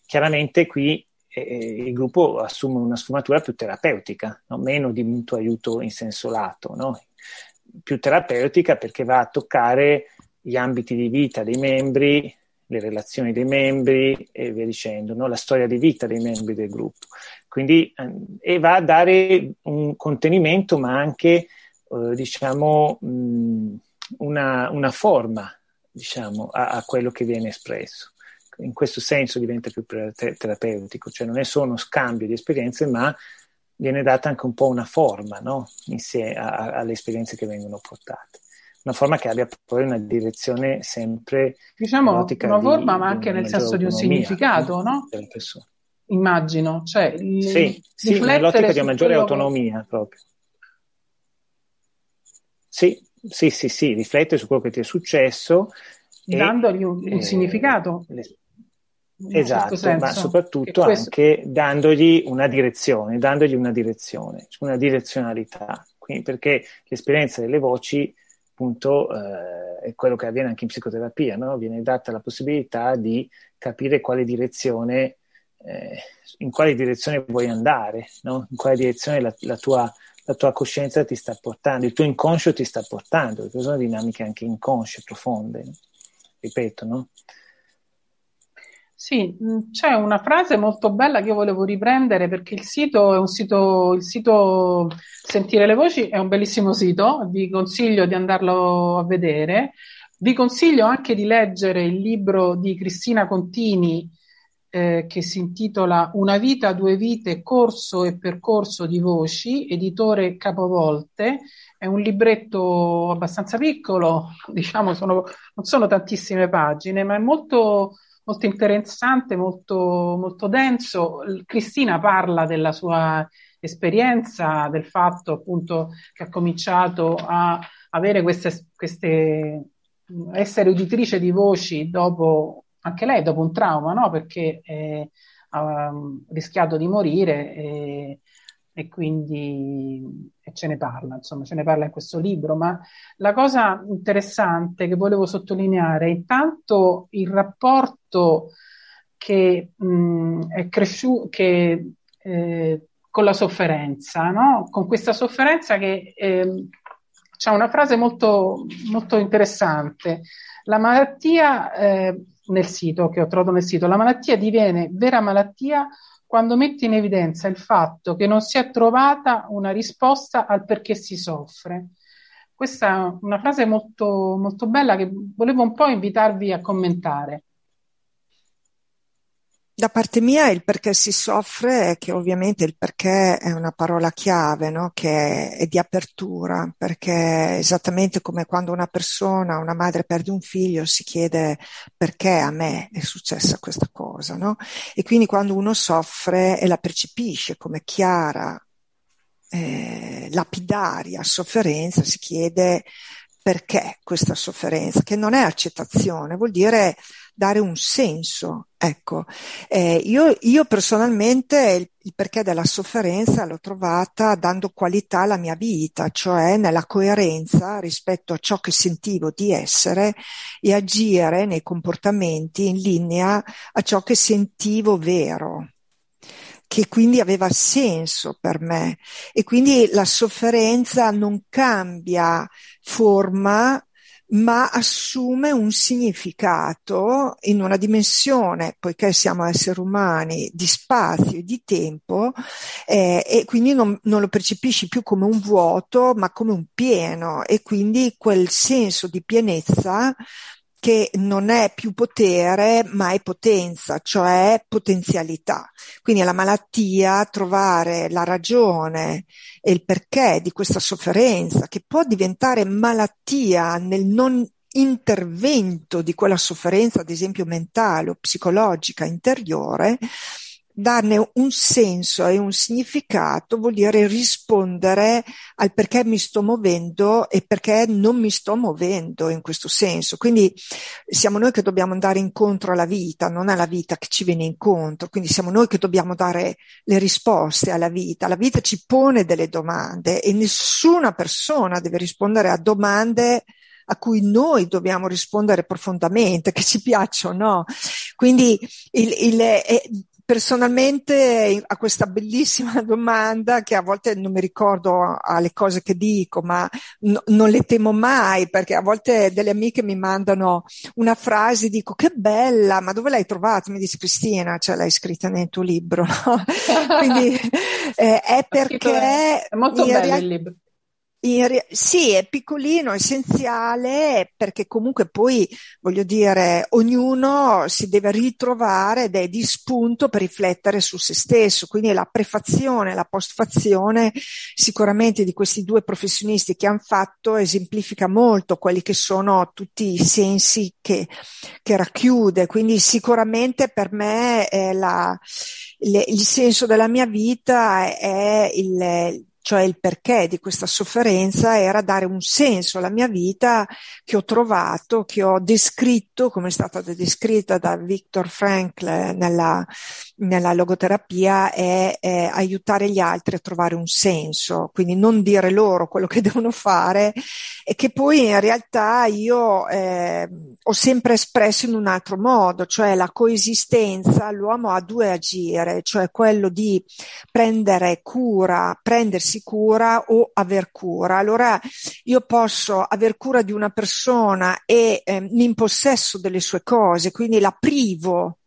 Chiaramente qui eh, il gruppo assume una sfumatura più terapeutica, no? meno di mutuo aiuto in senso lato, no? più terapeutica perché va a toccare gli ambiti di vita dei membri, le relazioni dei membri e via dicendo, no? la storia di vita dei membri del gruppo. Quindi, eh, e va a dare un contenimento, ma anche, eh, diciamo, mh, una, una, forma, diciamo, a, a quello che viene espresso in questo senso diventa più terapeutico, cioè non è solo uno scambio di esperienze, ma viene data anche un po' una forma no? insieme alle esperienze che vengono portate. una forma che abbia poi una direzione sempre diciamo una forma, di, ma anche nel senso di un significato, no? Persone. Immagino, cioè sì, sì nell'ottica di una maggiore autonomia che... proprio. Sì, sì, sì, sì, riflettere su quello che ti è successo. Dandogli un, un eh, significato. Le, esatto, ma soprattutto questo... anche dandogli una direzione, dandogli una direzione, una direzionalità. Quindi, perché l'esperienza delle voci, appunto, eh, è quello che avviene anche in psicoterapia, no? viene data la possibilità di capire quale direzione, eh, in quale direzione vuoi andare, no? in quale direzione la, la, tua, la, tua, coscienza ti sta portando, il tuo inconscio ti sta portando, perché sono dinamiche anche inconsce, profonde, ripeto, no? Sì, mm, c'è una frase molto bella che io volevo riprendere perché il sito è un sito, il sito Sentire le Voci è un bellissimo sito, vi consiglio di andarlo a vedere. Vi consiglio anche di leggere il libro di Cristina Contini eh, che si intitola Una vita, due vite, corso e percorso di voci, editore Capovolte. È un libretto abbastanza piccolo, diciamo, sono, non sono tantissime pagine, ma è molto molto interessante, molto, molto denso. Cristina parla della sua esperienza, del fatto appunto che ha cominciato a avere queste, queste essere uditrice di voci dopo, anche lei dopo un trauma, no? Perché eh, ha rischiato di morire e, e quindi e ce ne parla, insomma, ce ne parla in questo libro. Ma la cosa interessante che volevo sottolineare è intanto il rapporto che mh, è cresciuto, che eh, con la sofferenza, no? Con questa sofferenza che eh, c'è una frase molto, molto interessante. La malattia, eh, nel sito che ho trovato nel sito, la malattia diviene vera malattia quando mette in evidenza il fatto che non si è trovata una risposta al perché si soffre. Questa è una frase molto, molto bella che volevo un po' invitarvi a commentare. Da parte mia il perché si soffre è che ovviamente il perché è una parola chiave, no? che è, di apertura, perché esattamente come quando una persona, una madre perde un figlio, si chiede perché a me è successa questa cosa, no? E quindi quando uno soffre e la percepisce come chiara, eh, lapidaria sofferenza, si chiede perché questa sofferenza, che non è accettazione, vuol dire dare un senso. Ecco, eh, io, io, personalmente il, il, perché della sofferenza l'ho trovata dando qualità alla mia vita, cioè nella coerenza rispetto a ciò che sentivo di essere e agire nei comportamenti in linea a ciò che sentivo vero che quindi aveva senso per me e quindi la sofferenza non cambia forma ma assume un significato in una dimensione, poiché siamo esseri umani, di spazio e di tempo, eh, e quindi non, non, lo percepisci più come un vuoto, ma come un pieno, e quindi quel senso di pienezza che non è più potere, ma è potenza, cioè potenzialità. Quindi la malattia, trovare la ragione e il perché di questa sofferenza, che può diventare malattia nel non intervento di quella sofferenza, ad esempio mentale o psicologica interiore, darne un senso e un significato vuol dire rispondere al perché mi sto muovendo e perché non mi sto muovendo in questo senso. Quindi siamo noi che dobbiamo andare incontro alla vita, non è la vita che ci viene incontro. Quindi siamo noi che dobbiamo dare le risposte alla vita. La vita ci pone delle domande e nessuna persona deve rispondere a domande a cui noi dobbiamo rispondere profondamente, che ci piacciono o no. Quindi il, il, eh, personalmente a questa bellissima domanda che a volte non mi ricordo alle cose che dico, ma no, non le temo mai perché a volte delle amiche mi mandano una frase, dico che bella, ma dove l'hai trovata? Mi dice Cristina, cioè l'hai scritta nel tuo libro. No? Quindi eh, è perché... È molto bello real- il libro Re- sì, è piccolino, essenziale, perché comunque poi, voglio dire, ognuno si deve ritrovare ed è di spunto per riflettere su se stesso. Quindi la prefazione la postfazione sicuramente di questi due professionisti che hanno fatto esemplifica molto quelli che sono tutti i sensi che, che racchiude. Quindi sicuramente per me la, le, il senso della mia vita è il cioè il perché di questa sofferenza era dare un senso alla mia vita che ho trovato, che ho descritto, come è stata descritta da Viktor Frankl nella, nella logoterapia, è, è, aiutare gli altri a trovare un senso, quindi non dire loro quello che devono fare e che poi in realtà io eh, ho sempre espresso in un altro modo, cioè la coesistenza, l'uomo ha due agire, cioè quello di prendere cura, prendersi prendersi cura o aver cura. Allora io posso aver cura di una persona e eh, in possesso delle sue cose, quindi la privo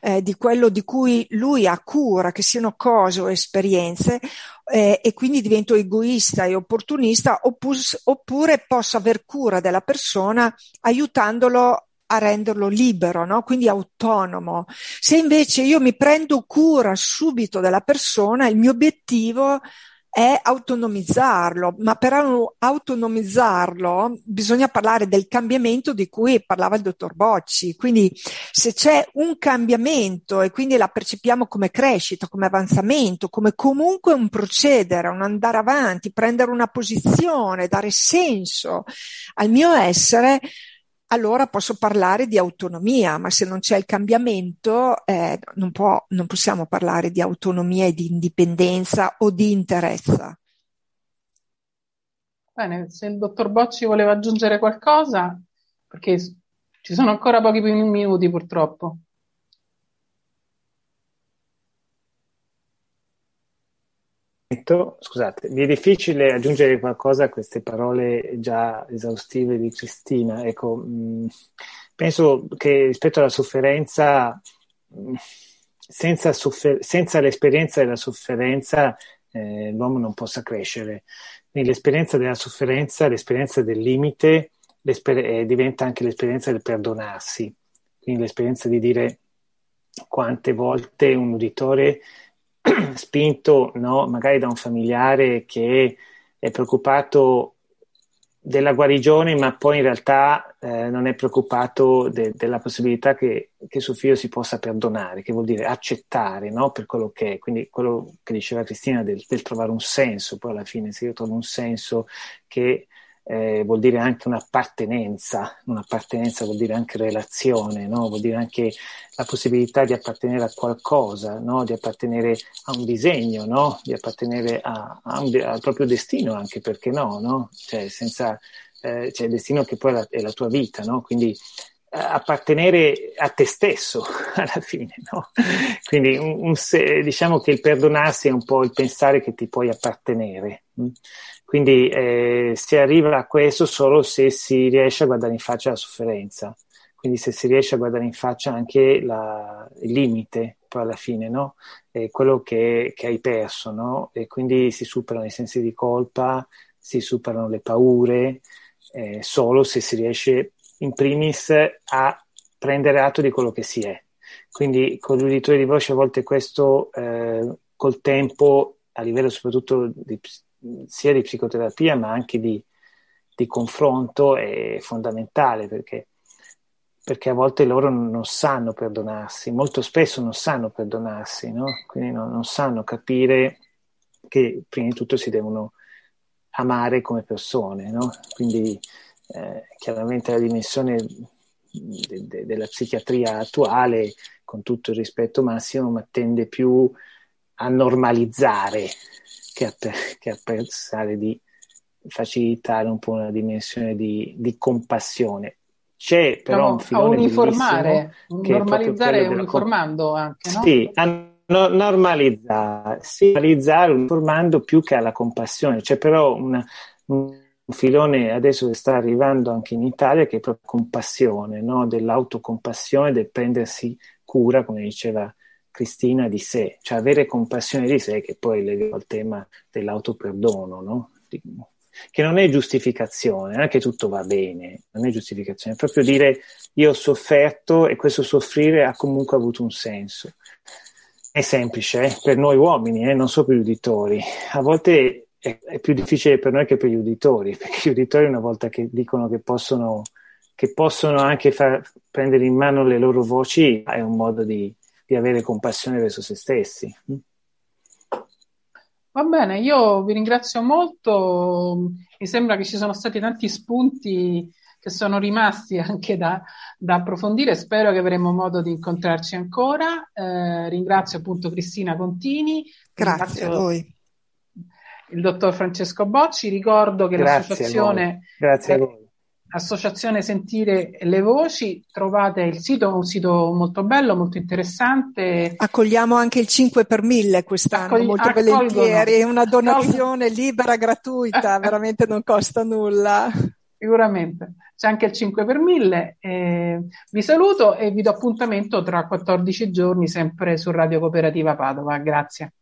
eh, di quello di cui lui ha cura, che siano cose o esperienze, eh, e quindi divento egoista e opportunista, oppure, oppure posso aver cura della persona aiutandolo a renderlo libero, no? quindi autonomo. Se invece io mi prendo cura subito della persona, il mio obiettivo è autonomizzarlo, ma per autonomizzarlo bisogna parlare del cambiamento di cui parlava il dottor Bocci. Quindi se c'è un cambiamento e quindi la percepiamo come crescita, come avanzamento, come comunque un procedere, un andare avanti, prendere una posizione, dare senso al mio essere, allora posso parlare di autonomia, ma se non c'è il cambiamento eh, non, può, non possiamo parlare di autonomia e di indipendenza o di interezza. Bene, se il dottor Bocci voleva aggiungere qualcosa, perché ci sono ancora pochi minuti purtroppo. Scusate, mi è difficile aggiungere qualcosa a queste parole già esaustive di Cristina. Ecco, mh, penso che rispetto alla sofferenza, mh, senza, soffer- senza, l'esperienza della sofferenza, eh, l'uomo non possa crescere. Quindi l'esperienza della sofferenza, l'esperienza del limite, eh, diventa anche l'esperienza del perdonarsi. Quindi l'esperienza di dire quante volte un uditore spinto no, magari da un familiare che è preoccupato della guarigione, ma poi in realtà eh, non è preoccupato de- della possibilità che, che, suo figlio si possa perdonare, che vuol dire accettare no, per quello che è. Quindi quello che diceva Cristina del, del, trovare un senso, poi alla fine se io trovo un senso che eh, vuol dire anche un'appartenenza, un'appartenenza vuol dire anche relazione, no? vuol dire anche la possibilità di appartenere a qualcosa, no? di appartenere a un disegno, no? di appartenere a, a un, al proprio destino anche, perché no? Cioè, senza, eh, cioè il destino che poi è la, è la tua vita, quindi eh, appartenere a te stesso alla fine, no? Quindi un, un, diciamo che il perdonarsi è un po' il pensare che ti puoi appartenere. Quindi eh, si arriva a questo solo se si riesce a guardare in faccia la sofferenza, quindi se si riesce a guardare in faccia anche la, il limite, poi alla fine, no? È quello che, che hai perso, no? E quindi si superano i sensi di colpa, si superano le paure, eh, solo se si riesce in primis a prendere atto di quello che si è. Quindi con l'uditore di voce a volte questo eh, col tempo, a livello soprattutto di sia di psicoterapia ma anche di, di confronto è fondamentale perché, perché, a volte loro non sanno perdonarsi, molto spesso non sanno perdonarsi, no? quindi non, non sanno capire che prima di tutto si devono amare come persone, no? quindi eh, chiaramente la dimensione de, de, della psichiatria attuale, con tutto il rispetto massimo, ma tende più a normalizzare che a, che a pensare di facilitare un po' una dimensione di, di compassione. C'è però no, un filone a uniformare, normalizzare uniformando anche, no? Sì, a no, normalizzare, sì, normalizzare uniformando più che alla compassione. C'è però una, un filone adesso che sta arrivando anche in Italia che è proprio compassione, no? dell'autocompassione, del prendersi cura, come diceva Cristina di sé, cioè avere compassione di sé, che poi è legato al tema dell'autoperdono, no? che non è giustificazione, non è che tutto va bene, non è giustificazione, è proprio dire io ho sofferto e questo soffrire ha comunque avuto un senso. È semplice eh? per noi uomini, eh? non so per gli uditori. A volte è, è, più difficile per noi che per gli uditori, perché gli uditori una volta che dicono che possono, che possono anche far prendere in mano le loro voci, è un modo di, di avere compassione verso se stessi. Va bene, io vi ringrazio molto, mi sembra che ci sono stati tanti spunti che sono rimasti anche da, da approfondire, spero che avremo modo di incontrarci ancora. Eh, ringrazio appunto Cristina Contini. Grazie a voi. Il dottor Francesco Bocci, ricordo che Grazie l'associazione... Grazie a voi Associazione Sentire le Voci, trovate il sito, un sito molto bello, molto interessante. Accogliamo anche il 5 per 1000 quest'anno, Accogli- molto volentieri, una donazione accolgono. libera, gratuita, veramente non costa nulla. Sicuramente, c'è anche il 5 per 1000. Eh, vi saluto e vi do appuntamento tra 14 giorni sempre su Radio Cooperativa Padova. Grazie.